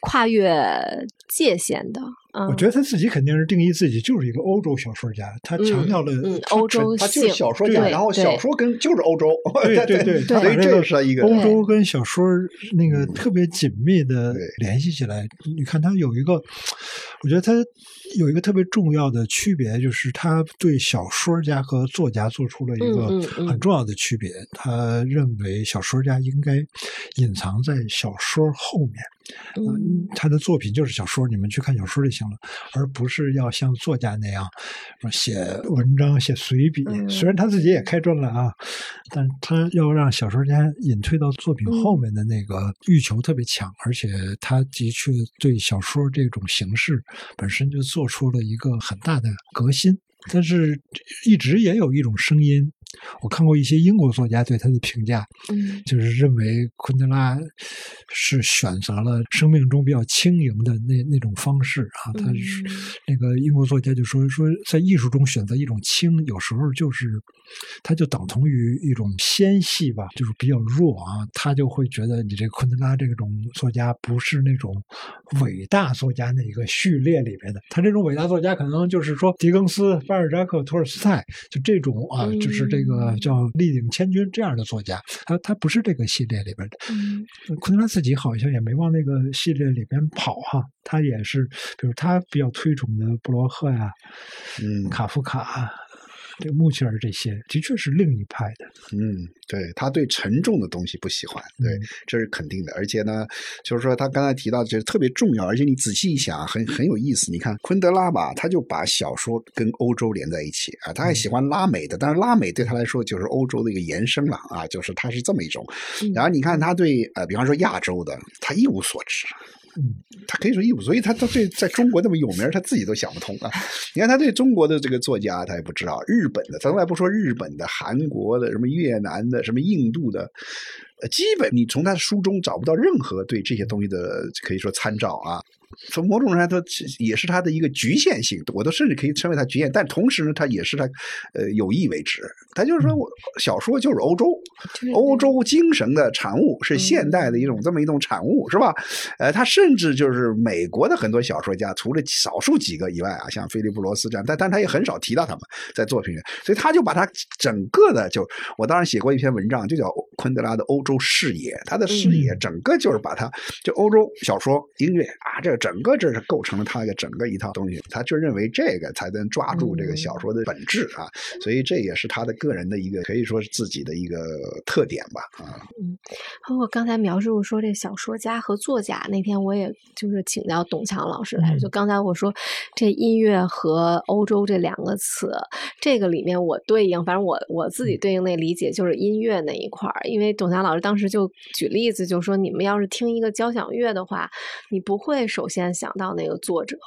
跨越界限的。我觉得他自己肯定是定义自己就是一个欧洲小说家，他强调了欧洲他就是小说家，然后小说跟就是欧洲，(laughs) 对对对，所以这是一个欧洲跟小说那个特别紧密的联系起来。你看他有一个，我觉得他有一个特别重要的区别，就是他对小说家和作家做出了一个很重要的区别。他认为小说家应该隐藏在小说后面。嗯，他的作品就是小说，你们去看小说就行了，而不是要像作家那样写文章、写随笔。虽然他自己也开专栏啊，但他要让小说家隐退到作品后面的那个欲求特别强，而且他的确对小说这种形式本身就做出了一个很大的革新。但是，一直也有一种声音。我看过一些英国作家对他的评价，嗯，就是认为昆德拉是选择了生命中比较轻盈的那那种方式啊。他是那个英国作家就说说，在艺术中选择一种轻，有时候就是他就等同于一种纤细吧，就是比较弱啊。他就会觉得你这昆德拉这种作家不是那种伟大作家那一个序列里边的。他这种伟大作家可能就是说狄更斯、巴尔扎克、托尔斯泰，就这种啊，就是这。这个叫立领千钧这样的作家，他他不是这个系列里边的。昆德拉自己好像也没往那个系列里边跑哈，他也是，比如他比较推崇的布罗赫呀，嗯，卡夫卡。这穆切尔这些的确是另一派的，嗯，对他对沉重的东西不喜欢，对，这是肯定的。而且呢，就是说他刚才提到就是特别重要，而且你仔细一想，很很有意思。你看昆德拉吧，他就把小说跟欧洲连在一起啊，他还喜欢拉美的，但是拉美对他来说就是欧洲的一个延伸了啊，就是他是这么一种。然后你看他对呃，比方说亚洲的，他一无所知。嗯，他可以说义务，所以他他对在中国那么有名，他自己都想不通啊。你看他对中国的这个作家，他也不知道；日本的，咱从来不说日本的、韩国的、什么越南的、什么印度的，基本你从他的书中找不到任何对这些东西的可以说参照啊。从某种上来说，也是它的一个局限性，我都甚至可以称为它局限。但同时呢，它也是它，呃，有意为之。他就是说我小说就是欧洲，欧洲精神的产物，是现代的一种这么一种产物，是吧？呃，它甚至就是美国的很多小说家，除了少数几个以外啊，像菲利普罗斯这样，但但他也很少提到他们在作品里，所以他就把他整个的就，我当时写过一篇文章，就叫昆德拉的欧洲视野，他的视野整个就是把他就欧洲小说、音乐啊这。整个这是构成了他的整个一套东西，他就认为这个才能抓住这个小说的本质啊，所以这也是他的个人的一个可以说是自己的一个特点吧啊。嗯，包括刚才苗师傅说这小说家和作家，那天我也就是请教董强老师来，就刚才我说这音乐和欧洲这两个词，这个里面我对应，反正我我自己对应那理解就是音乐那一块儿，因为董强老师当时就举例子，就说你们要是听一个交响乐的话，你不会首。先想到那个作者，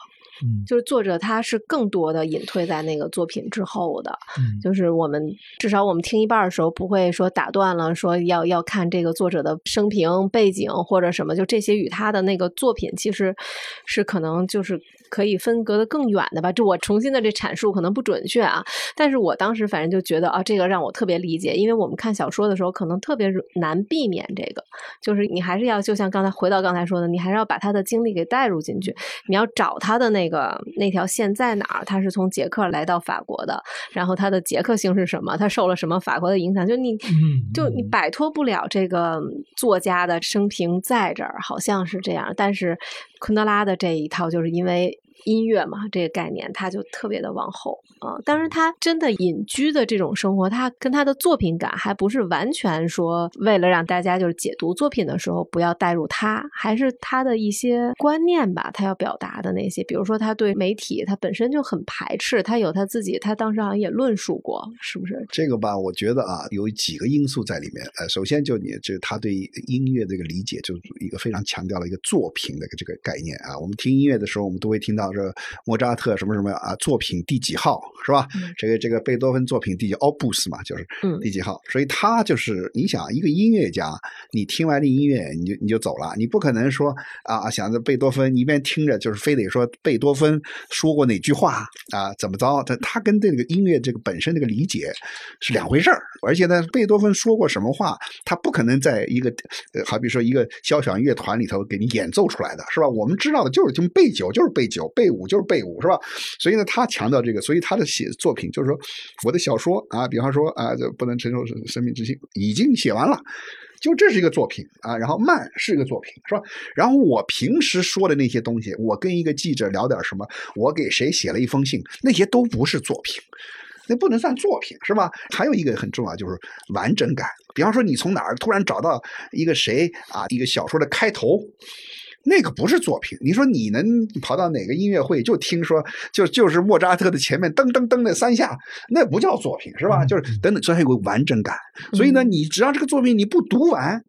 嗯，就是作者他是更多的隐退在那个作品之后的，嗯，就是我们至少我们听一半的时候不会说打断了，说要要看这个作者的生平背景或者什么，就这些与他的那个作品其实是可能就是。可以分隔的更远的吧？就我重新的这阐述可能不准确啊，但是我当时反正就觉得啊，这个让我特别理解，因为我们看小说的时候可能特别难避免这个，就是你还是要就像刚才回到刚才说的，你还是要把他的经历给带入进去，你要找他的那个那条线在哪儿，他是从捷克来到法国的，然后他的捷克性是什么，他受了什么法国的影响，就你就你摆脱不了这个作家的生平在这儿，好像是这样，但是昆德拉的这一套就是因为。音乐嘛，这个概念他就特别的往后啊。当然，他真的隐居的这种生活，他跟他的作品感还不是完全说为了让大家就是解读作品的时候不要带入他，还是他的一些观念吧，他要表达的那些，比如说他对媒体他本身就很排斥，他有他自己，他当时好像也论述过，是不是？这个吧，我觉得啊，有几个因素在里面。呃，首先就你就是他对音乐这个理解，就是一个非常强调了一个作品的这个概念啊。我们听音乐的时候，我们都会听到。这莫扎特什么什么啊？作品第几号是吧？这个这个贝多芬作品第几奥布斯嘛，就是第几号。所以他就是你想一个音乐家，你听完这音乐你就你就走了，你不可能说啊想着贝多芬，一边听着就是非得说贝多芬说过哪句话啊怎么着？他他跟这个音乐这个本身这个理解是两回事儿。而且呢，贝多芬说过什么话，他不可能在一个呃好比说一个交响乐团里头给你演奏出来的是吧？我们知道的就是听贝九就是贝九贝。贝五就是贝五是吧？所以呢，他强调这个，所以他的写作品就是说，我的小说啊，比方说啊，这不能承受生命之轻，已经写完了，就这是一个作品啊。然后慢是一个作品是吧？然后我平时说的那些东西，我跟一个记者聊点什么，我给谁写了一封信，那些都不是作品，那不能算作品是吧？还有一个很重要就是完整感，比方说你从哪儿突然找到一个谁啊，一个小说的开头。那个不是作品。你说你能跑到哪个音乐会就听说就就是莫扎特的前面噔噔噔那三下，那不叫作品是吧？就是等等，这还有个完整感。所以呢，你只要这个作品你不读完，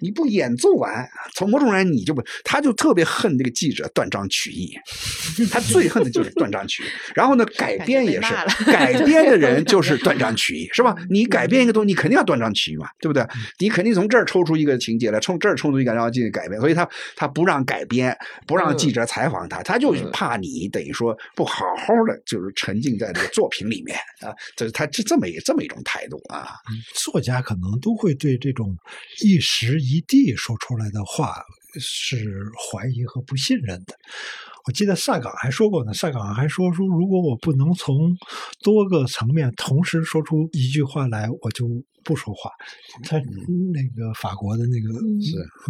你不演奏完，从某种人你就不，他就特别恨这个记者断章取义，(laughs) 他最恨的就是断章取义。然后呢，改编也是改编的人就 (laughs) 是断章取义，是吧？你改编一个东西，你肯定要断章取义嘛，对不对？你肯定从这儿抽出一个情节来，从这儿抽出一个，然后进行改编。所以他他不让。改编不让记者采访他，他就怕你等于说不好好的，就是沉浸在这个作品里面啊。这是他是这么一这么一种态度啊。作家可能都会对这种一时一地说出来的话是怀疑和不信任的。我记得萨岗还说过呢，萨岗还说说，如果我不能从多个层面同时说出一句话来，我就不说话。他那个法国的那个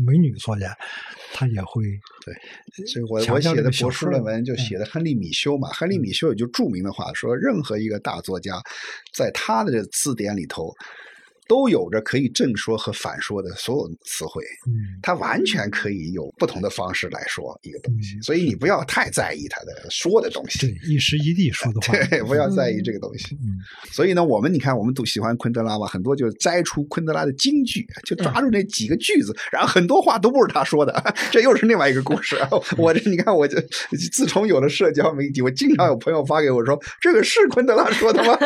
美女作家，他也会对。所以我我写的博士论文就写的亨利米修嘛，亨利米修也就著名的话说，任何一个大作家，在他的字典里头。都有着可以正说和反说的所有词汇，嗯，他完全可以有不同的方式来说一个东西，所以你不要太在意他的说的东西，对，一时一地说的话，(laughs) 对，不要在意这个东西。嗯，所以呢，我们你看，我们都喜欢昆德拉嘛，很多就摘出昆德拉的金句，就抓住那几个句子，然后很多话都不是他说的，(laughs) 这又是另外一个故事。(laughs) 我这你看，我就自从有了社交媒体，我经常有朋友发给我说，这个是昆德拉说的吗？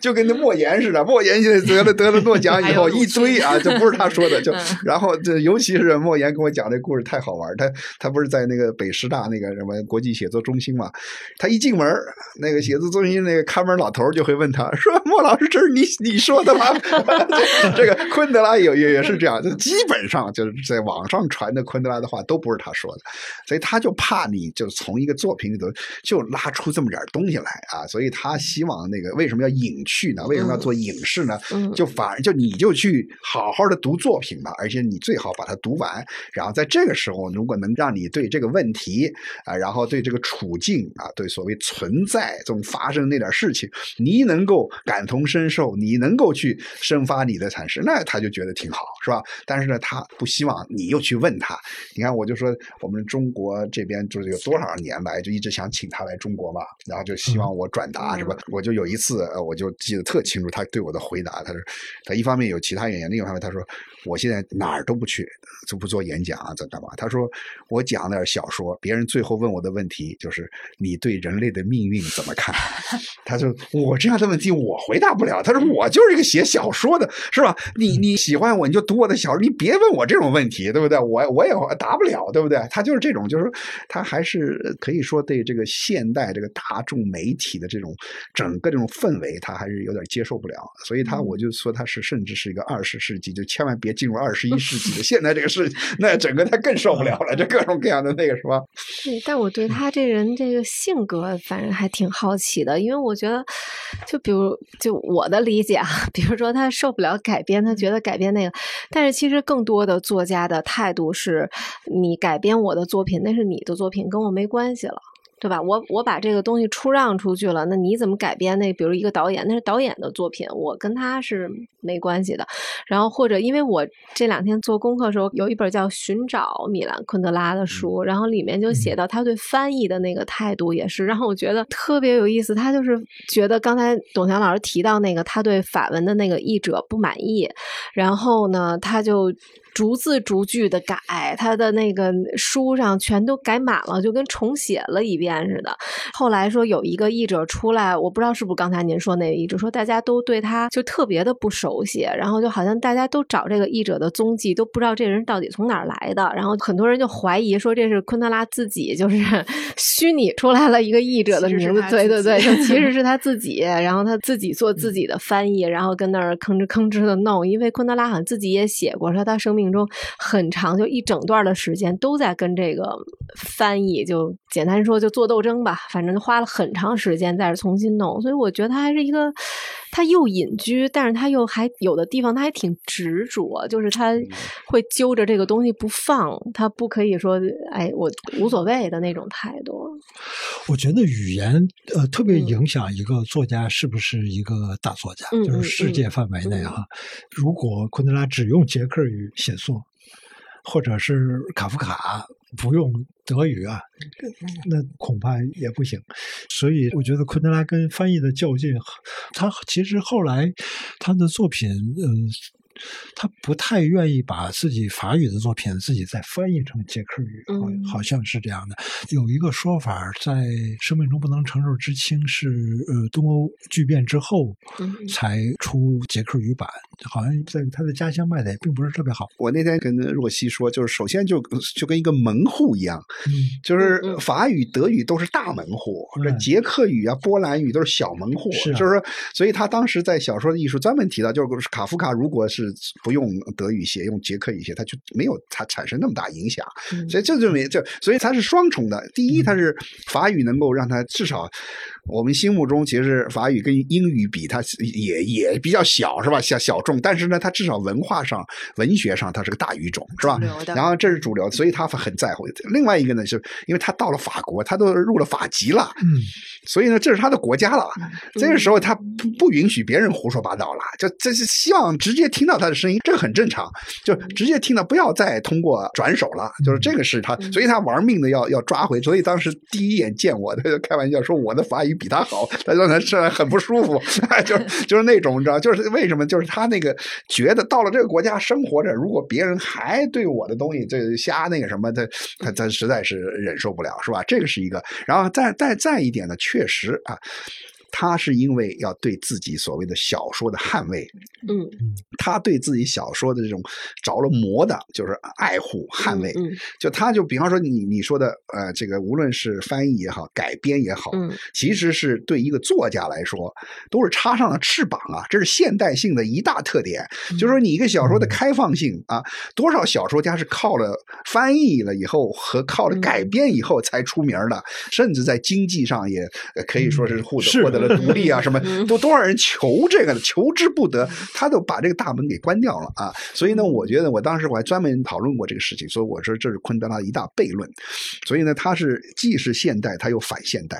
就跟那莫言似的，莫言现在了得了诺奖 (laughs) 以后，一堆啊，这不是他说的，(laughs) 就嗯然后这尤其是莫言跟我讲这故事太好玩儿，他他不是在那个北师大那个什么国际写作中心嘛，他一进门儿，那个写作中心那个看门老头儿就会问他说：“莫老师，这是你你说的吗？(laughs) ”这个昆德拉也也也是这样，就基本上就是在网上传的昆德拉的话都不是他说的，所以他就怕你就从一个作品里头就拉出这么点儿东西来啊，所以他希望那个为什么要隐去呢？为什么要做影视呢？嗯就反而就你就去好好的读作品吧，而且你最好把它读完，然后在这个时候，如果能让你对这个问题啊，然后对这个处境啊，对所谓存在这种发生那点事情，你能够感同身受，你能够去生发你的阐释，那他就觉得挺好，是吧？但是呢，他不希望你又去问他。你看，我就说我们中国这边就是有多少年来就一直想请他来中国嘛，然后就希望我转达，什么？我就有一次，呃我就记得特清楚，他对我的回答，他说，他一方面有其他原因，另一方面他说，我现在哪儿都不去，就不做演讲啊，怎干嘛？他说我讲点小说，别人最后问我的问题就是你对人类的命运怎么看？(laughs) 他说我这样的问题我回答不了。他说我就是一个写小说的，是吧？你你喜欢我你就读我的小说，你别问我这种问题，对不对？我我也答不了，对不对？他就是这种，就是说他还是可以说对这个现代这个大众媒体的这种整个这种氛围，他还是有点接受不了。所以他我就说他是甚至是一个二十世纪，就千万别进入二十一世纪的现在这个世纪，那整个他更受不了了，这各种各样的那个是吧？对，但我对他这人这个性格，反正还挺好奇的，因为我觉得，就比如就我的理解啊，(laughs) 比如说他受不了改编，他觉得改编那个，但是其实更多的作家的态度是，你改编我的作品，那是你的作品，跟我没关系了。对吧？我我把这个东西出让出去了，那你怎么改编那？比如一个导演，那是导演的作品，我跟他是没关系的。然后或者因为我这两天做功课的时候，有一本叫《寻找米兰昆德拉》的书，然后里面就写到他对翻译的那个态度也是让我觉得特别有意思。他就是觉得刚才董强老师提到那个他对法文的那个译者不满意，然后呢，他就。逐字逐句的改，他的那个书上全都改满了，就跟重写了一遍似的。后来说有一个译者出来，我不知道是不是刚才您说那个译者，说大家都对他就特别的不熟悉，然后就好像大家都找这个译者的踪迹，都不知道这人到底从哪儿来的。然后很多人就怀疑说这是昆德拉自己就是 (laughs) 虚拟出来了一个译者的名字，对对对，就 (laughs) 其实是他自己，然后他自己做自己的翻译，然后跟那儿吭哧吭哧的弄。因为昆德拉好像自己也写过，说他生命中很长，就一整段的时间都在跟这个翻译，就简单说就做斗争吧，反正花了很长时间在这重新弄。所以我觉得他还是一个，他又隐居，但是他又还有的地方他还挺执着，就是他会揪着这个东西不放，他不可以说哎我无所谓的那种态度。我觉得语言呃特别影响一个作家是不是一个大作家，嗯就是世界范围内哈。如果昆德拉只用捷克语写作，或者是卡夫卡不用德语啊，那恐怕也不行。所以我觉得昆德拉跟翻译的较劲，他其实后来他的作品，嗯。他不太愿意把自己法语的作品自己再翻译成捷克语，好、嗯好像是这样的。有一个说法，在《生命中不能承受之轻》是呃东欧剧变之后嗯才出捷克语版，好像在他的家乡卖的也并不是特别好。我那天跟若曦说，就是首先就就跟一个门户一样，嗯，就是法语、德语都是大门户，捷克语啊、波兰语都是小门户。是啊就是说，所以他当时在小说的艺术专门提到，就是卡夫卡如果是不用德语写，用捷克语写，它就没有它产生那么大影响。嗯所以这就没这，所以它是双重的。第一，它是法语能够让它至少。我们心目中其实法语跟英语比，它也也比较小，是吧？小小众，但是呢，它至少文化上、文学上，它是个大语种，是吧然后这是主流，所以他很在乎。另外一个呢，是因为他到了法国，他都入了法籍了，嗯，所以呢，这是他的国家了。这个时候他不不允许别人胡说八道了，就这是希望直接听到他的声音，这个很正常，就直接听到，不要再通过转手了。就是这个是他，所以他玩命的要要抓回。所以当时第一眼见我，他就开玩笑说我的法语比他好，(laughs) 他让他是很不舒服，(laughs) 就是 (laughs) 就是那种你知道，就是为什么？就是他那个觉得到了这个国家生活着，如果别人还对我的东西这瞎那个什么，他他他实在是忍受不了，是吧？这个是一个。然后再再再一点呢，确实啊。他是因为要对自己所谓的小说的捍卫，嗯。他对自己小说的这种着了魔的，就是爱护、捍卫。嗯就他就比方说你你说的呃，这个无论是翻译也好，改编也好，嗯。其实是对一个作家来说，都是插上了翅膀啊，这是现代性的一大特点。就是说，你一个小说的开放性啊，多少小说家是靠了翻译了以后和靠了改编以后才出名的，甚至在经济上也呃可以说是获得是获得了独立啊，什么都多少人求这个的，求之不得，他都把这个大门给关掉了啊。所以呢，我觉得我当时我还专门讨论过这个事情，所以我说这是昆德拉的一大悖论。所以呢，他是既是现代，他又反现代。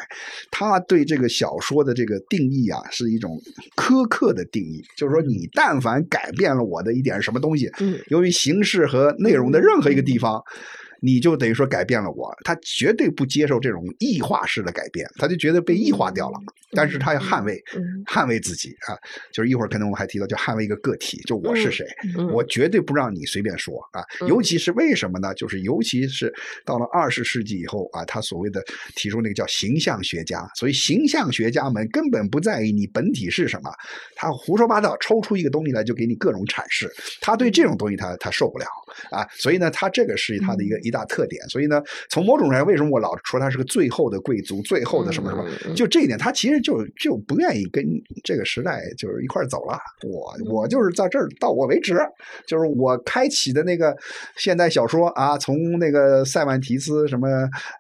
他对这个小说的这个定义啊，是一种苛刻的定义，就是说你但凡改变了我的一点什么东西，嗯由于形式和内容的任何一个地方。你就等于说改变了我，他绝对不接受这种异化式的改变，他就觉得被异化掉了。但是他要捍卫，嗯捍卫自己啊，就是一会儿可能我们还提到，就捍卫一个个体，就我是谁，嗯我绝对不让你随便说啊。嗯尤其是为什么呢？就是尤其是到了二十世纪以后啊，他所谓的提出那个叫形象学家，所以形象学家们根本不在意你本体是什么，他胡说八道抽出一个东西来就给你各种阐释，他对这种东西他他受不了啊，所以呢，他这个是他的一个一大特点。所以呢，从某种上，为什么我老说他是个最后的贵族，最后的什么什么，嗯就这一点，他其实就就不愿意跟这个时代就是一块儿走了。我我就是在这儿到我为止，就是我开启的那个现代小说啊，从那个塞万提斯什么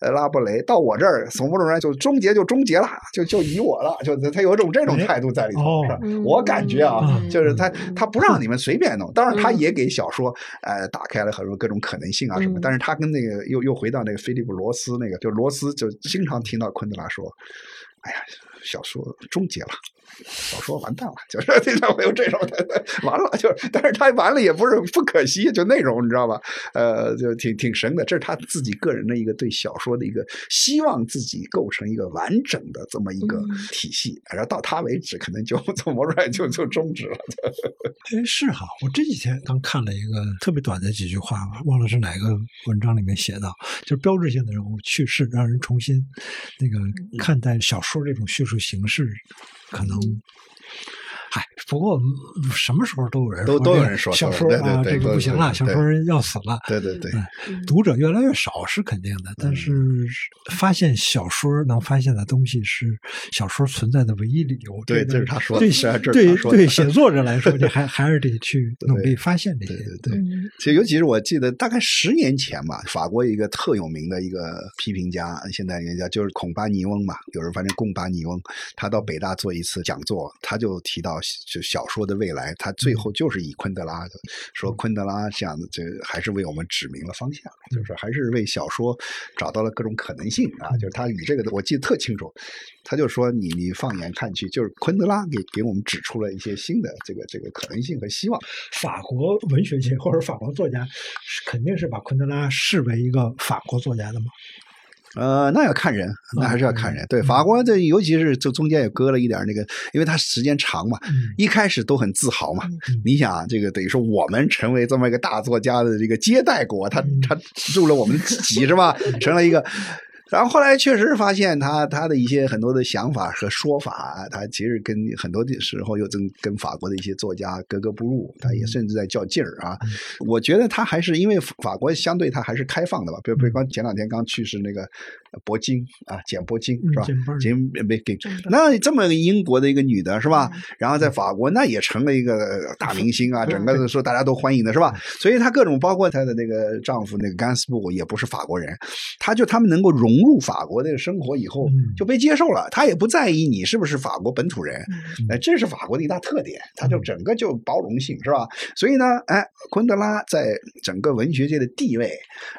呃拉布雷到我这儿，从某种上就终结就终结了，就就以我了，就他有一种这种态度在里头，哦是我感觉啊，嗯就是他他不让你们随便弄，当然他嗯。也给小说呃打开了很多各种可能性啊什么，嗯。但是他跟那个又又回到那个菲利普罗斯那个，就罗斯就经常听到昆德拉说，哎呀，小说终结了。小说完蛋了，(laughs) 就是经常会有这种的，完了就是，但是他完了也不是不可惜，就那种你知道吧？呃，就挺挺神的，这是他自己个人的一个对小说的一个希望自己构成一个完整的这么一个嗯体系，然后到他为止，可能就从某种就就终止了。哎，是哈，我这几天刚看了一个特别短的几句话吧，忘了是哪个文章里面写到，就是标志性的人物去世，让人重新那个看待小说这种叙述形式，可能。嗨，不过嗯什么时候都有人都说都有人说小说啊，这个不行了，小说人要死了。对对对，嗯读者越来越少是肯定的，但是发现小说能发现的东西是小说存在的唯一理由。对这是他说的对对对，(laughs) 写作者来说，你还还是得去 (laughs) 努力发现这些。对对对。嗯其实，尤其是我记得大概十年前吧，法国一个特有名的一个批评家，现代人家就是孔巴尼翁嘛，有人反正贡巴尼翁，他到北大做一次讲座，他就提到就小说的未来，他最后就是以昆德拉的说，昆德拉这样的这还是为我们指明了方向，就是还是为小说找到了各种可能性啊，就是他以这个我记得特清楚，他就说你你放眼看去，就是昆德拉给给我们指出了一些新的这个这个可能性和希望。法国文学界或者法国作家是肯定是把昆德拉视为一个法国作家的嘛？呃，那要看人，那还是要看人。对法国这，尤其是这中间也搁了一点那个，因为他时间长嘛，嗯一开始都很自豪嘛。嗯你想啊，这个等于说我们成为这么一个大作家的这个接待国，他他入了我们己是吧？成了一个。然后后来确实发现他他的一些很多的想法和说法，他其实跟很多的时候又跟跟法国的一些作家格格不入，他也甚至在较劲儿啊。我觉得他还是因为法国相对他还是开放的吧，比如比如刚前两天刚去世那个铂金啊，简铂金是吧？简没给那这么英国的一个女的是吧？然后在法国那也成了一个 (laughs) 大明星啊，整个说大家都欢迎的是吧？所以她各种包括她的那个丈夫那个甘斯布也不是法国人，她就他们能够融入法国的生活以后嗯。就被接受了，他也不在意你是不是法国本土人，哎，这是法国的一大特点，他就整个就包容性是吧？所以呢，哎，昆德拉在整个文学界的地位，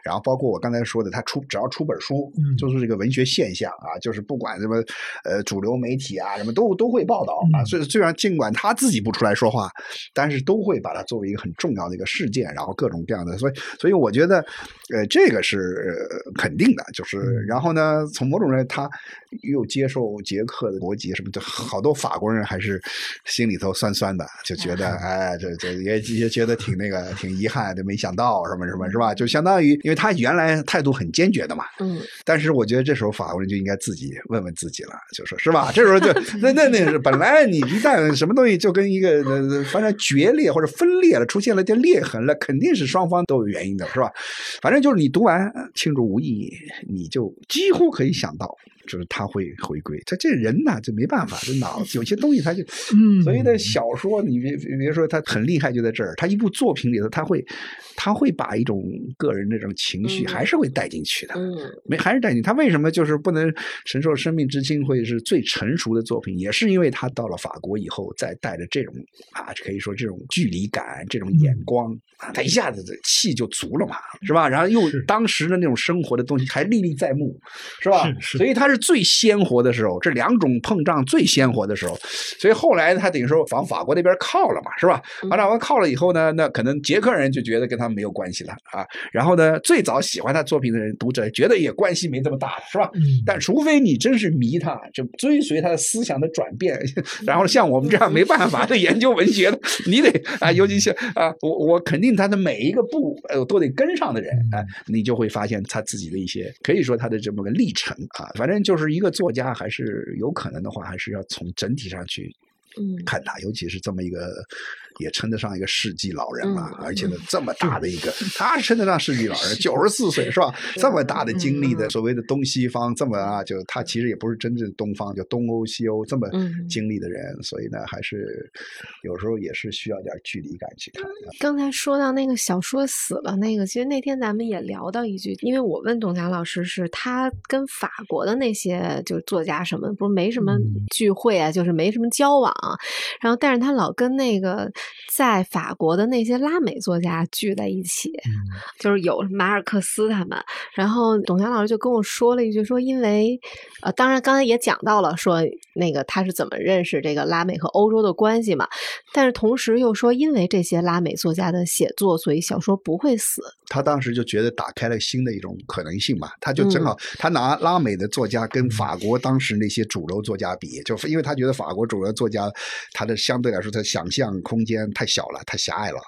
然后包括我刚才说的，他出只要出本书，嗯。就是这个文学现象啊，就是不管什么呃主流媒体啊什么都都会报道啊。嗯虽虽然尽管他自己不出来说话，但是都会把它作为一个很重要的一个事件，然后各种各样的，所以所以我觉得，呃，这个是呃肯定的，就是然后呢，从某种人他又接受捷克的国籍什么的，好多法国人还是心里头酸酸的，就觉得哎，这这也也觉得挺那个挺遗憾的，没想到什么什么是吧？就相当于，因为他原来态度很坚决的嘛。嗯。但是我觉得这时候法国人就应该自己问问自己了，就说是吧？这时候就 (laughs) 那那那是本来你一旦什么东西就跟一个反正决裂或者分裂了，出现了点裂痕了，肯定是双方都有原因的，是吧？反正就是你读完《庆祝无意义》，你就几乎可以想到。就是他会回归，他这人呐，就没办法，这脑子有些东西他就，所以呢小说，你别别说他很厉害，就在这儿，他一部作品里头，他会，他会把一种个人那种情绪还是会带进去的，没还是带进。他为什么就是不能承受生命之轻，会是最成熟的作品，也是因为他到了法国以后，再带着这种啊，可以说这种距离感，这种眼光啊，他一下子这气就足了嘛，是吧？然后又当时的那种生活的东西还历历在目，是吧？所以他是。最鲜活的时候，这两种碰撞最鲜活的时候，所以后来他等于说往法国那边靠了嘛，是吧？往法国靠了以后呢，那可能捷克人就觉得跟他没有关系了啊。然后呢，最早喜欢他作品的人，读者觉得也关系没这么大，是吧？但除非你真是迷他，就追随他的思想的转变，(laughs) 然后像我们这样没办法的研究文学的，你得啊，尤其是啊，我我肯定他的每一个步呃都得跟上的人，哎，你就会发现他自己的一些可以说他的这么个历程啊，反正。就是一个作家，还是有可能的话，还是要从整体上去看他，尤其是这么一个。也称得上一个世纪老人了，而且呢，这么大的一个，他称得上世纪老人，九十四岁是吧？这么大的经历的，所谓的东西方，这么啊，就他其实也不是真正东方，就东欧西欧这么经历的人，所以呢，还是有时候也是需要点距离感去看。刚才说到那个小说死了那个，其实那天咱们也聊到一句，因为我问董强老师，是他跟法国的那些就是作家什么，不是没什么聚会啊，就是没什么交往，然后但是他老跟那个。在法国的那些拉美作家聚在一起，就是有马尔克斯他们。然后董强老师就跟我说了一句，说因为呃，当然刚才也讲到了，说那个他是怎么认识这个拉美和欧洲的关系嘛。但是同时又说，因为这些拉美作家的写作，所以小说不会死。他当时就觉得打开了新的一种可能性嘛，他就正好他拿拉美的作家跟法国当时那些主流作家比，就因为他觉得法国主流作家他的相对来说他想象空间。太小了，太狭隘了，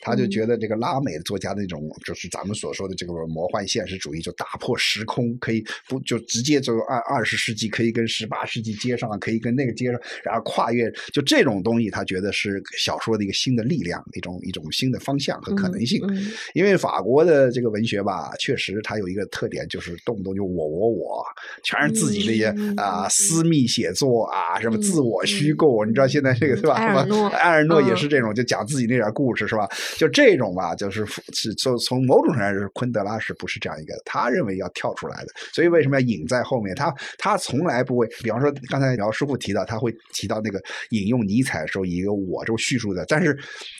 他就觉得这个拉美作家那种，就是咱们所说的这个魔幻现实主义，就打破时空，可以不就直接就二二十世纪可以跟十八世纪接上，可以跟那个接上，然后跨越，就这种东西，他觉得是小说的一个新的力量，一种一种新的方向和可能性。因为法国的这个文学吧，确实它有一个特点，就是动不动就我我我，全是自己那些啊私密写作啊，什么自我虚构，你知道现在这个对吧？埃尔诺，埃尔诺也是。这种就讲自己那点故事是吧？就这种吧，就是是从从某种上来说，昆德拉是不是这样一个？他认为要跳出来的，所以为什么要引在后面？他他从来不会，比方说刚才姚师傅提到，他会提到那个引用尼采的时候，以一个我这种叙述的。但是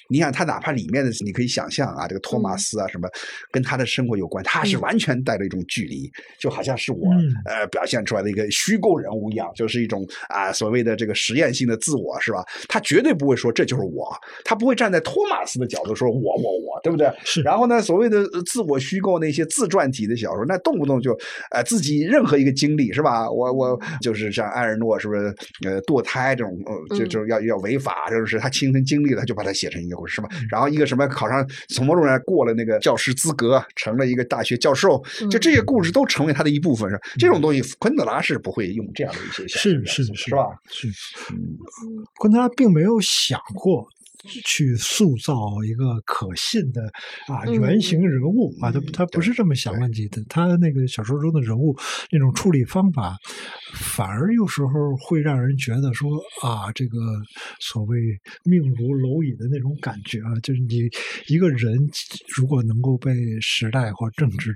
你想，他哪怕里面的你可以想象啊，这个托马斯啊什么，跟他的生活有关，他是完全带着一种距离，就好像是我呃表现出来的一个虚构人物一样，就是一种啊所谓的这个实验性的自我是吧？他绝对不会说这就是我。他不会站在托马斯的角度说“我我我”，对不对？是。然后呢，所谓的自我虚构那些自传体的小说，那动不动就，呃，自己任何一个经历是吧？我我就是像埃尔诺是不是？呃，堕胎这种，呃，就就要要违法，就是他亲身经历了，就把它写成一个故事，是吧？然后一个什么考上从某种上过了那个教师资格，成了一个大学教授，就这些故事都成为他的一部分，是这种东西，昆德拉是不会用这样的一些是是是，是吧？是，昆德拉并没有想过。去塑造一个可信的啊原型人物啊，他他不是这么想问题的。他那个小说中的人物那种处理方法，反而有时候会让人觉得说啊，这个所谓命如蝼蚁的那种感觉啊，就是你一个人如果能够被时代或政治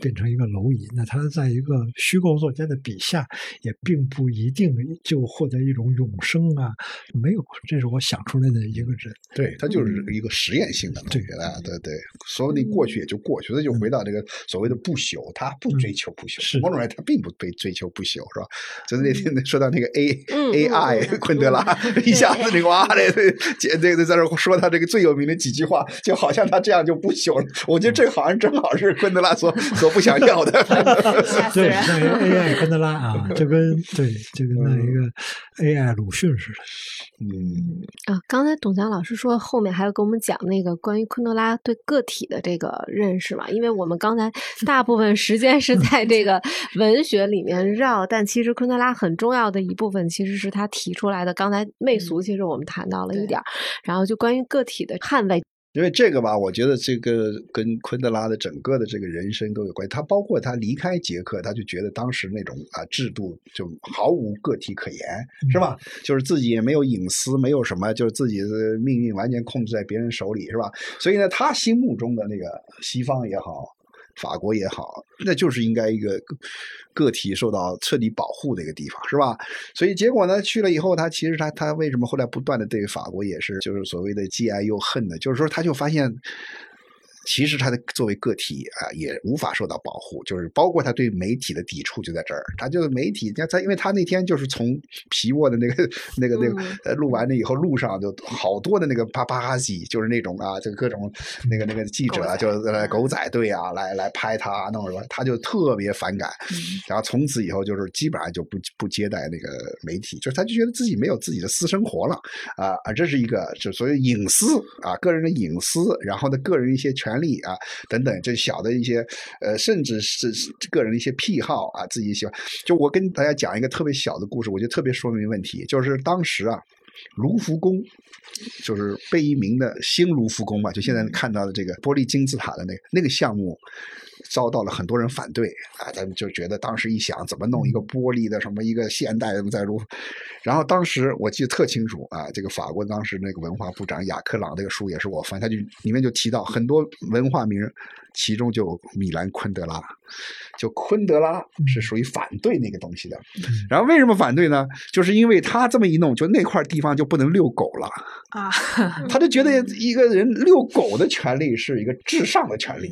变成一个蝼蚁，那他在一个虚构作家的笔下，也并不一定就获得一种永生啊。没有，这是我想出来的。一个人。对，他就是一个实验性的东西啊，对对，所以你过去也就过去了，就回到这个所谓的不朽，他不追求不朽，是某种人他并不被追求不朽，是吧？就是那天说到那个 A 嗯 AI (laughs) 昆德拉，一下子这个哇，这这这个在这说他这个最有名的几句话，就好像他这样就不朽了。我觉得这好像正好是昆德拉所所不想要的。(laughs) (laughs) 对！那个 AI 昆德拉啊，就跟对，就跟那一个 AI 鲁迅似的。嗯，啊，刚才董强老师说后面还要跟我们讲那个关于昆德拉对个体的这个认识嘛，因为我们刚才 (laughs) 大部分时间是在这个文学里面绕，但其实昆德拉很重要的一部分其实是他提出来的。刚才媚俗其实我们谈到了一点儿，然后就关于个体的捍卫，因为这个吧，我觉得这个跟昆德拉的整个的这个人生都有关系。他包括他离开捷克，他就觉得当时那种啊制度就毫无个体可言，是吧？就是自己也没有隐私，没有什么，就是自己的命运完全控制在别人手里，是吧？所以呢，他心目中的那个西方也好。法国也好，那就是应该一个个体受到彻底保护的一个地方，是吧？所以结果呢，去了以后，他其实他他为什么后来不断的对法国也是就是所谓的既爱又恨呢？就是说，他就发现。其实他的作为个体啊，也无法受到保护，就是包括他对媒体的抵触就在这儿。他就是媒体，他他因为他那天就是从皮沃的那个那个那个呃录完了以后，路上就好多的那个帕帕哈西，就是那种啊，就各种那个那个记者啊，就来狗仔队啊，来来拍他弄什么，他就特别反感。然后从此以后就是基本上就不不接待那个媒体，就是他就觉得自己没有自己的私生活了啊啊，这是一个就所谓隐私啊，个人的隐私，然后呢，个人一些权利啊等等，这小的一些呃，甚至是是个人的一些癖好啊，自己喜欢。就我跟大家讲一个特别小的故事，我觉得特别说明问题，就是当时啊，卢浮宫。就是贝聿铭的新卢浮宫嘛，就现在看到的这个玻璃金字塔的那个那个项目，遭到了很多人反对啊，他们就觉得当时一想，怎么弄一个玻璃的什么一个现代的在如，然后当时我记得特清楚啊，这个法国当时那个文化部长雅克朗这个书也是我翻，他就里面就提到很多文化名人，其中就米兰昆德拉，就昆德拉是属于反对那个东西的。然后为什么反对呢？就是因为他这么一弄，就那块地方就不能遛狗了。啊，他就觉得一个人遛狗的权利是一个至上的权利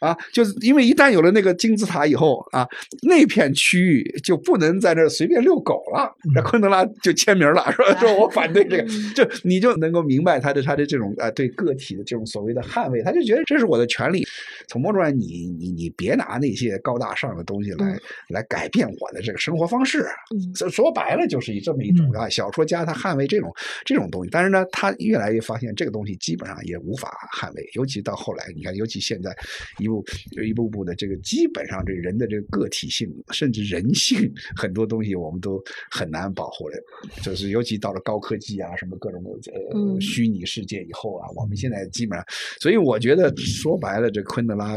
啊，就是因为一旦有了那个金字塔以后啊，那片区域就不能在那儿随便遛狗了。那昆德拉就签名了，(laughs) 说说我反对这个，就你就能够明白他的他的这种啊对个体的这种所谓的捍卫，他就觉得这是我的权利。从某种上，你你你别拿那些高大上的东西来来改变我的这个生活方式。嗯说说白了就是以这么一种啊，小说家他捍卫这种这种东西，但是呢，他越来越发现这个东西基本上也无法捍卫，尤其到后来，你看，尤其现在一部一步步的这个，基本上这人的这个个体性，甚至人性很多东西我们都很难保护了，就是尤其到了高科技啊，什么各种的呃嗯虚拟世界以后啊，我们现在基本上，所以我觉得说白了，这昆德拉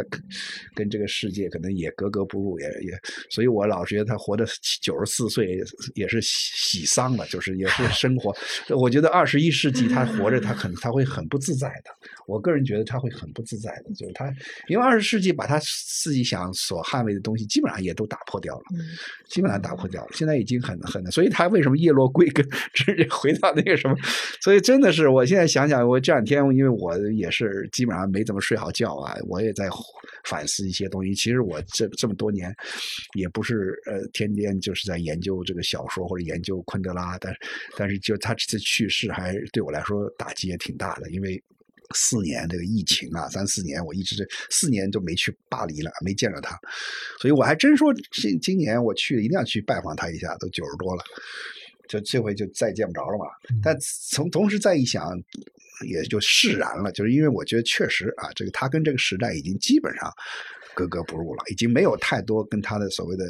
跟这个世界可能也格格不入，也也，所以我老觉得他活到九十四岁也是喜喜丧了，就是也是生活。我觉得二十一世纪他活着，他可能他会很不自在的。我个人觉得他会很不自在的，就是他因为二十世纪把他自己想所捍卫的东西基本上也都打破掉了，基本上打破掉了。现在已经很很，所以他为什么叶落归根，直接回到那个什么？所以真的是，我现在想想，我这两天因为我也是基本上没怎么睡好觉啊，我也在反思一些东西。其实我这这么多年也不是呃天天就是在研究这个小说或者研究昆德拉，但是但是就他这次去世还对我来说打击也挺大的，因为。四年这个疫情啊，三四年我一直是四年就没去巴黎了，没见着他，所以我还真说今今年我去一定要去拜访他一下，都九十多了，就这回就再见不着了嘛。但从同时再一想，也就释然了，就是因为我觉得确实啊，这个他跟这个时代已经基本上格格不入了，已经没有太多跟他的所谓的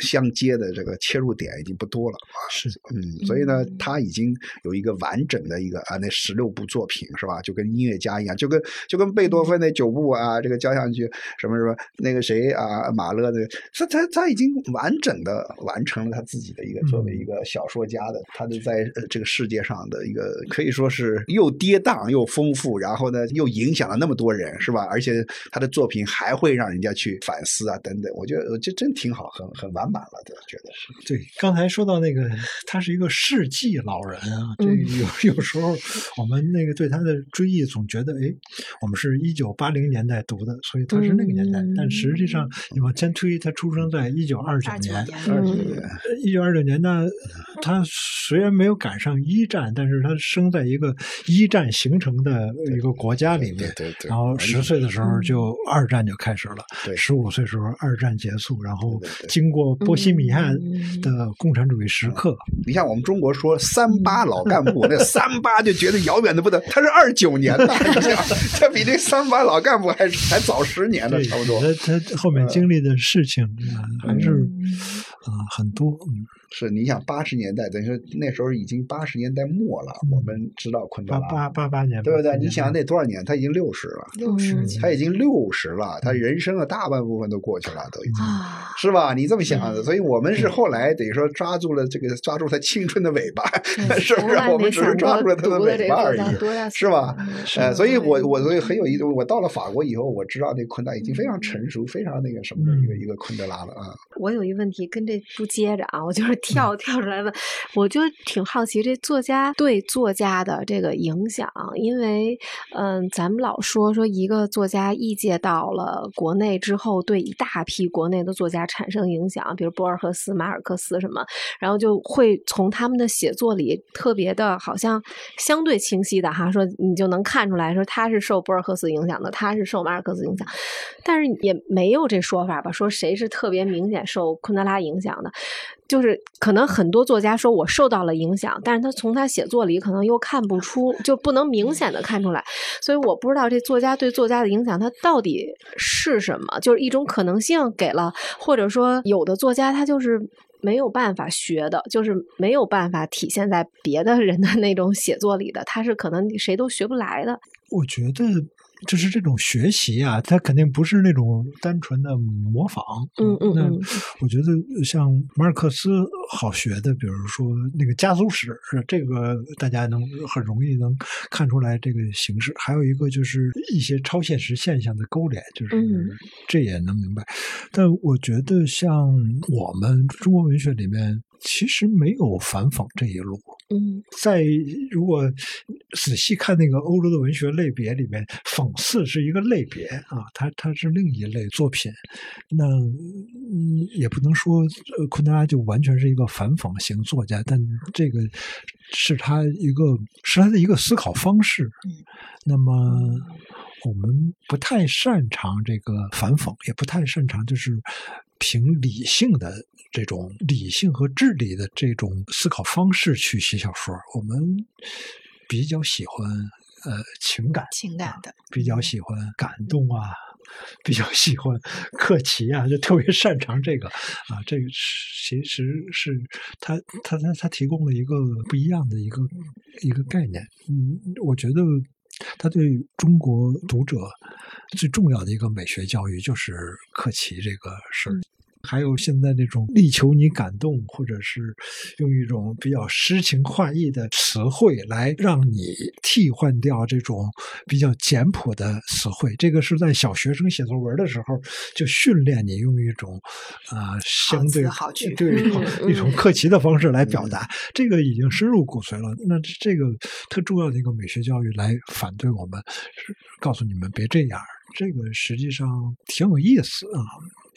相接的这个切入点已经不多了啊。是，嗯，所以呢，他已经有一个完整的一个啊，那十六部作品是吧？就跟音乐家一样，就跟就跟贝多芬那九部啊，这个交响曲什么什么，那个谁啊，马勒的，他他他已经完整的完成了他自己的一个作为一个小说家的，他的在呃这个世界上的一个可以说是又跌宕又丰富，然后呢又影响了那么多人是吧？而且他的作品还会让人家家去反思啊等等。我觉得这真挺好，很很完满了的，觉得是。对，刚才说到那个，他是一个世纪老人啊，这有 (laughs) 有时候我们那个对他的追忆，总觉得哎，我们是一九八零年代读的，所以他是那个年代。但实际上你往前推，他出生在一九二九年，二九年，一九二九年呢，他虽然没有赶上一战，但是他生在一个一战形成的一个国家里面，对对。然后十岁的时候就二战就开始了，对，十五岁时候二战结束，然后经过波西米亚的共产主义时刻，(laughs) 你像我们中国说三八老干部，(laughs) 那三八就觉得遥远的不得，他是二九年的，他比这三八老干部还还早十年呢，差不多。他他后面经历的事情啊，还是啊很多，嗯，是，你想八十年代，等于说那时候已经八十年代末了，我们知道昆德拉，八八八八年，对不对？你想那多少年？他已经六十了，六十嗯他已经六十了，他人生的大半部分都过去了，都已经。啊，是吧？你这么想所以我们是后来等于说抓住了这个抓住他青春的尾巴，(laughs) 是不是？我们只是抓住了他的尾巴而已是吧？呃，所以我嗯我所以很有意思。我到了法国以后，我知道那昆达已经非常成熟、非常那个什么的一个嗯一个昆德拉了啊。我有一问题跟这不接着啊，我就是跳跳出来问，我就挺好奇这作家对作家的这个影响，因为嗯，咱们老说说一个作家译介到了国内之后，对一大批国内的作家产生影响，比如博尔赫斯、马尔克斯什么，然后就会从他们的写作里特别的，好像相对清晰的哈，说你就能看出来说他是受博尔赫斯影响的，他是受马尔克斯影响，但是也没有这说法吧，说谁是特别明显受昆德拉影响的，就是可能很多作家说我受到了影响，但是他从他写作里可能又看不出，就不能明显的看出来，所以我不知道这作家对作家的影响，他到底是什么？就是一种可能性给了，或者说有的作家他就是。没有办法学的，就是没有办法体现在别的人的那种写作里的，他是可能谁都学不来的。我觉得就是这种学习啊，它肯定不是那种单纯的模仿。那嗯嗯那我觉得像马尔克斯好学的，比如说那个家族史，这个大家能很容易能看出来这个形式。还有一个就是一些超现实现象的勾连，就是嗯这也能明白。但我觉得像我们中国文学里面。其实没有反讽这一路，嗯在如果仔细看那个欧洲的文学类别里面，讽刺是一个类别啊，它它是另一类作品。那嗯，也不能说呃昆德拉就完全是一个反讽型作家，但这个是他一个是他的一个思考方式。那么我们不太擅长这个反讽，也不太擅长就是凭理性的这种理性和智力的这种思考方式去写小说。我们比较喜欢呃情感，情感的，比较喜欢感动啊，比较喜欢克奇啊，就特别擅长这个啊。这个其实是他他他他提供了一个不一样的一个一个概念。嗯，我觉得他对中国读者最重要的一个美学教育就是克奇这个事儿。还有现在这种力求你感动，或者是用一种比较诗情画意的词汇来让你替换掉这种比较简朴的词汇，这个是在小学生写作文的时候就训练你用一种啊、呃相对好对嗯嗯一种客气的方式来表达，这个已经深入骨髓了。那这个特重要的一个美学教育来反对我们，告诉你们别这样。这个实际上挺有意思啊。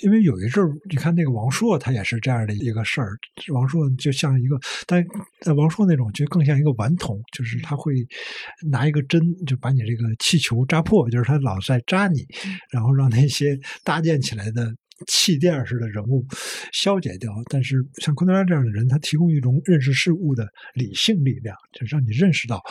因为有一阵儿，你看那个王朔，他也是这样的一个事儿。王朔就像一个，但呃王朔那种就更像一个顽童，就是他会拿一个针就把你这个气球扎破，就是他老在扎你，然后让那些搭建起来的气垫似的人物消解掉。但是像昆德拉这样的人，他提供一种认识事物的理性力量，就让你认识到，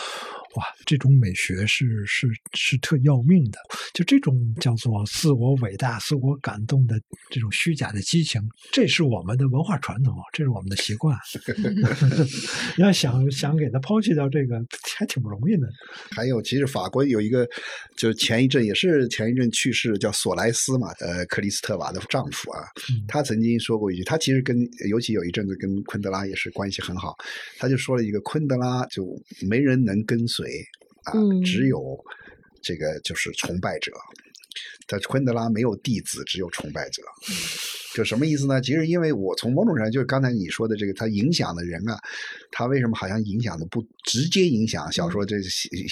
哇，这种美学是是是特要命的。就这种叫做自我伟大、自我感动的这种虚假的激情，这是我们的文化传统，这是我们的习惯。(laughs) 你要想想给他抛弃掉这个，还挺不容易的。还有，其实法国有一个，就是前一阵也是前一阵去世叫索莱斯嘛，呃，克里斯特瓦的丈夫啊，嗯他曾经说过一句，他其实跟尤其有一阵子跟昆德拉也是关系很好，他就说了一个昆德拉就没人能跟随啊，嗯只有这个就是崇拜者。他昆德拉没有弟子，只有崇拜者。就什么意思呢？其实因为我从某种上，就是刚才你说的这个，他影响的人啊，他为什么好像影响的不直接影响小说？这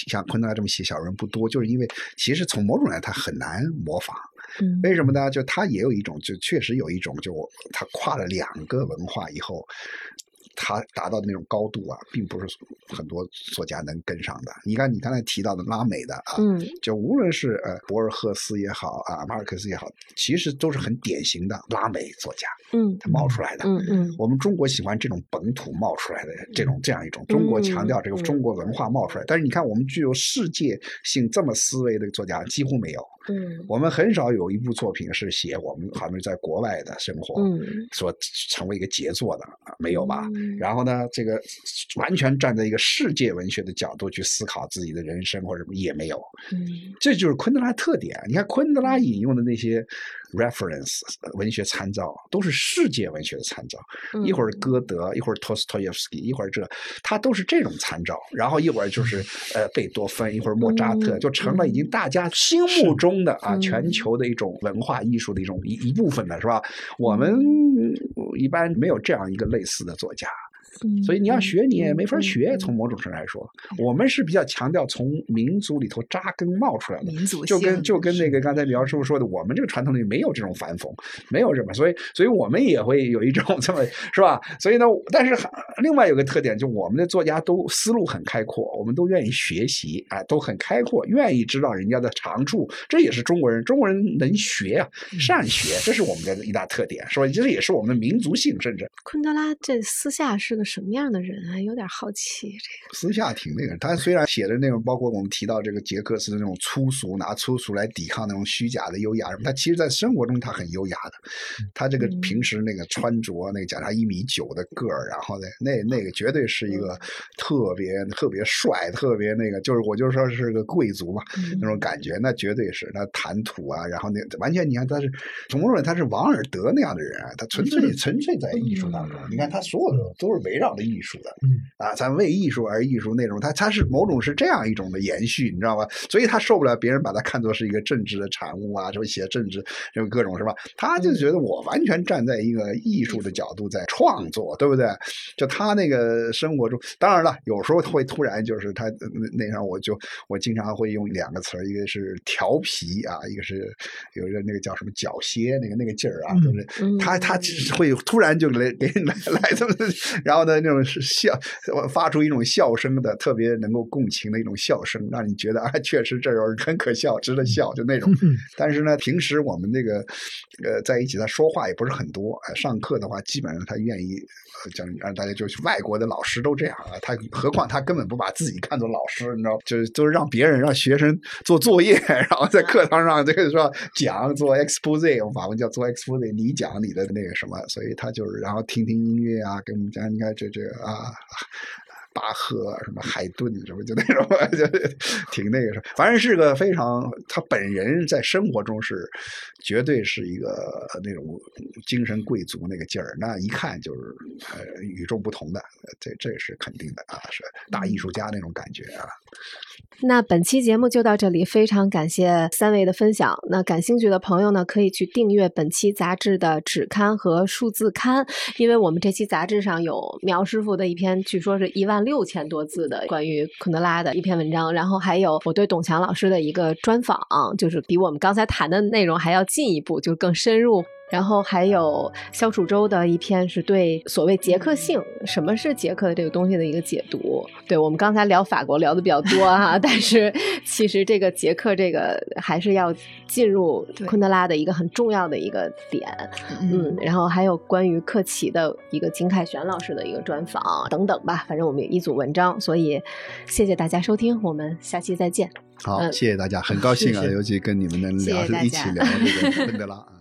像昆德拉这么写小人不多，就是因为其实从某种上他很难模仿。嗯为什么呢？就他也有一种，就确实有一种，就他跨了两个文化以后，他达到的那种高度啊，并不是很多作家能跟上的。你看，你刚才提到的拉美的啊，嗯就无论是呃博尔赫斯也好啊，马尔克斯也好，其实都是很典型的拉美作家，嗯他冒出来的。嗯嗯我们中国喜欢这种本土冒出来的这种这样一种中国强调这个嗯中国文化冒出来，但是你看我们具有世界性这么思维的作家几乎没有，嗯我们很少有一部作品是写我们好像在国外的生活嗯所成为一个杰作的，啊没有吧？嗯然后呢，这个完全站在一个世界文学的角度去思考自己的人生或者什么也没有，嗯这就是昆德拉特点。你看昆德拉引用的那些 reference 呃文学参照，都是世界文学的参照。嗯一会儿歌德，一会儿托斯托耶夫斯基，一会儿这，他都是这种参照。然后一会儿就是呃贝多芬，一会儿莫扎特，嗯就成了已经大家心目中的啊嗯全球的一种文化艺术的一种一一部分了，是吧？我们一般没有这样一个类似的作家。嗯所以你要学，你也没法嗯学。嗯从某种程度来说，我们是比较强调从民族里头扎根冒出来的，民族就跟就跟那个刚才苗师傅说的，我们这个传统里没有这种反讽，没有什么，所以所以我们也会有一种这么是吧？所以呢，但是另外有个特点，就我们的作家都思路很开阔，我们都愿意学习啊，都很开阔，愿意知道人家的长处，这也是中国人，中国人能学啊，善学，这是我们的一大特点，是吧？这也是我们的民族性，甚至昆德拉这私下是个什么样的人啊？有点好奇这个。私下挺那个，他虽然写的那种，包括我们提到这个杰克斯的那种粗俗，拿粗俗来抵抗那种虚假的优雅什么，他其实在生活中他很优雅的。他这个嗯平时那个穿着，那个讲他一米九的个儿，然后呢，那那个绝对是一个特别特别帅，特别那个，就是我就说是个贵族嘛，那种感觉，那绝对是他谈吐啊，然后那完全你看他是从某种他是王尔德那样的人啊，他纯粹纯粹在艺术当中，你看他所有的都是围绕着艺术的。嗯啊，咱为艺术而艺术那种，它它是某种是这样一种的延续，你知道吧？所以他受不了别人把他看作是一个政治的产物啊，什么写政治，什么各种是吧？他就觉得我完全站在一个艺术的角度在创作，对不对？就他那个生活中，当然了，有时候会突然就是他那那上我就我经常会用两个词儿，一个是调皮啊，一个是有一个那个叫什么脚歇那个那个劲儿啊，就是嗯他他只会突然就来给你来来这么，然后呢那种是笑发出一种笑声的，特别能够共情的一种笑声，让你觉得啊，确实这人很可笑，值得笑，就那种。(laughs) 但是呢，平时我们那个呃在一起，他说话也不是很多，呃上课的话，基本上他愿意呃讲让大家就是外国的老师都这样啊，他何况他根本不把自己看作老师，你知道，就是都是让别人让学生做作业，然后在课堂上这个说讲做 expose，我们法文叫做 expose，你讲你的那个什么，所以他就是然后听听音乐啊，跟我们讲，你看这这啊。巴赫什么海顿什么就那种，(laughs) 就挺那个什么，反正是个非常他本人在生活中是绝对是一个那种精神贵族那个劲儿，那一看就是与众不同的，这这是肯定的啊，是大艺术家那种感觉啊。那本期节目就到这里，非常感谢三位的分享。那感兴趣的朋友呢，可以去订阅本期杂志的纸刊和数字刊，因为我们这期杂志上有苗师傅的一篇，据说是一万六千多字的关于昆德拉的一篇文章，然后还有我对董强老师的一个专访，就是比我们刚才谈的内容还要进一步，就更深入。然后还有肖楚洲的一篇是对所谓捷克性，什么是捷克的这个东西的一个解读。对我们刚才聊法国聊的比较多哈、(laughs) 但是其实这个捷克这个还是要进入昆德拉的一个很重要的一个点。嗯，然后还有关于克奇的一个金凯旋老师的一个专访等等吧，反正我们有一组文章，所以谢谢大家收听，我们下期再见。好，嗯谢谢大家，很高兴啊，(laughs) 尤其跟你们能聊谢谢一起聊这个昆德拉啊。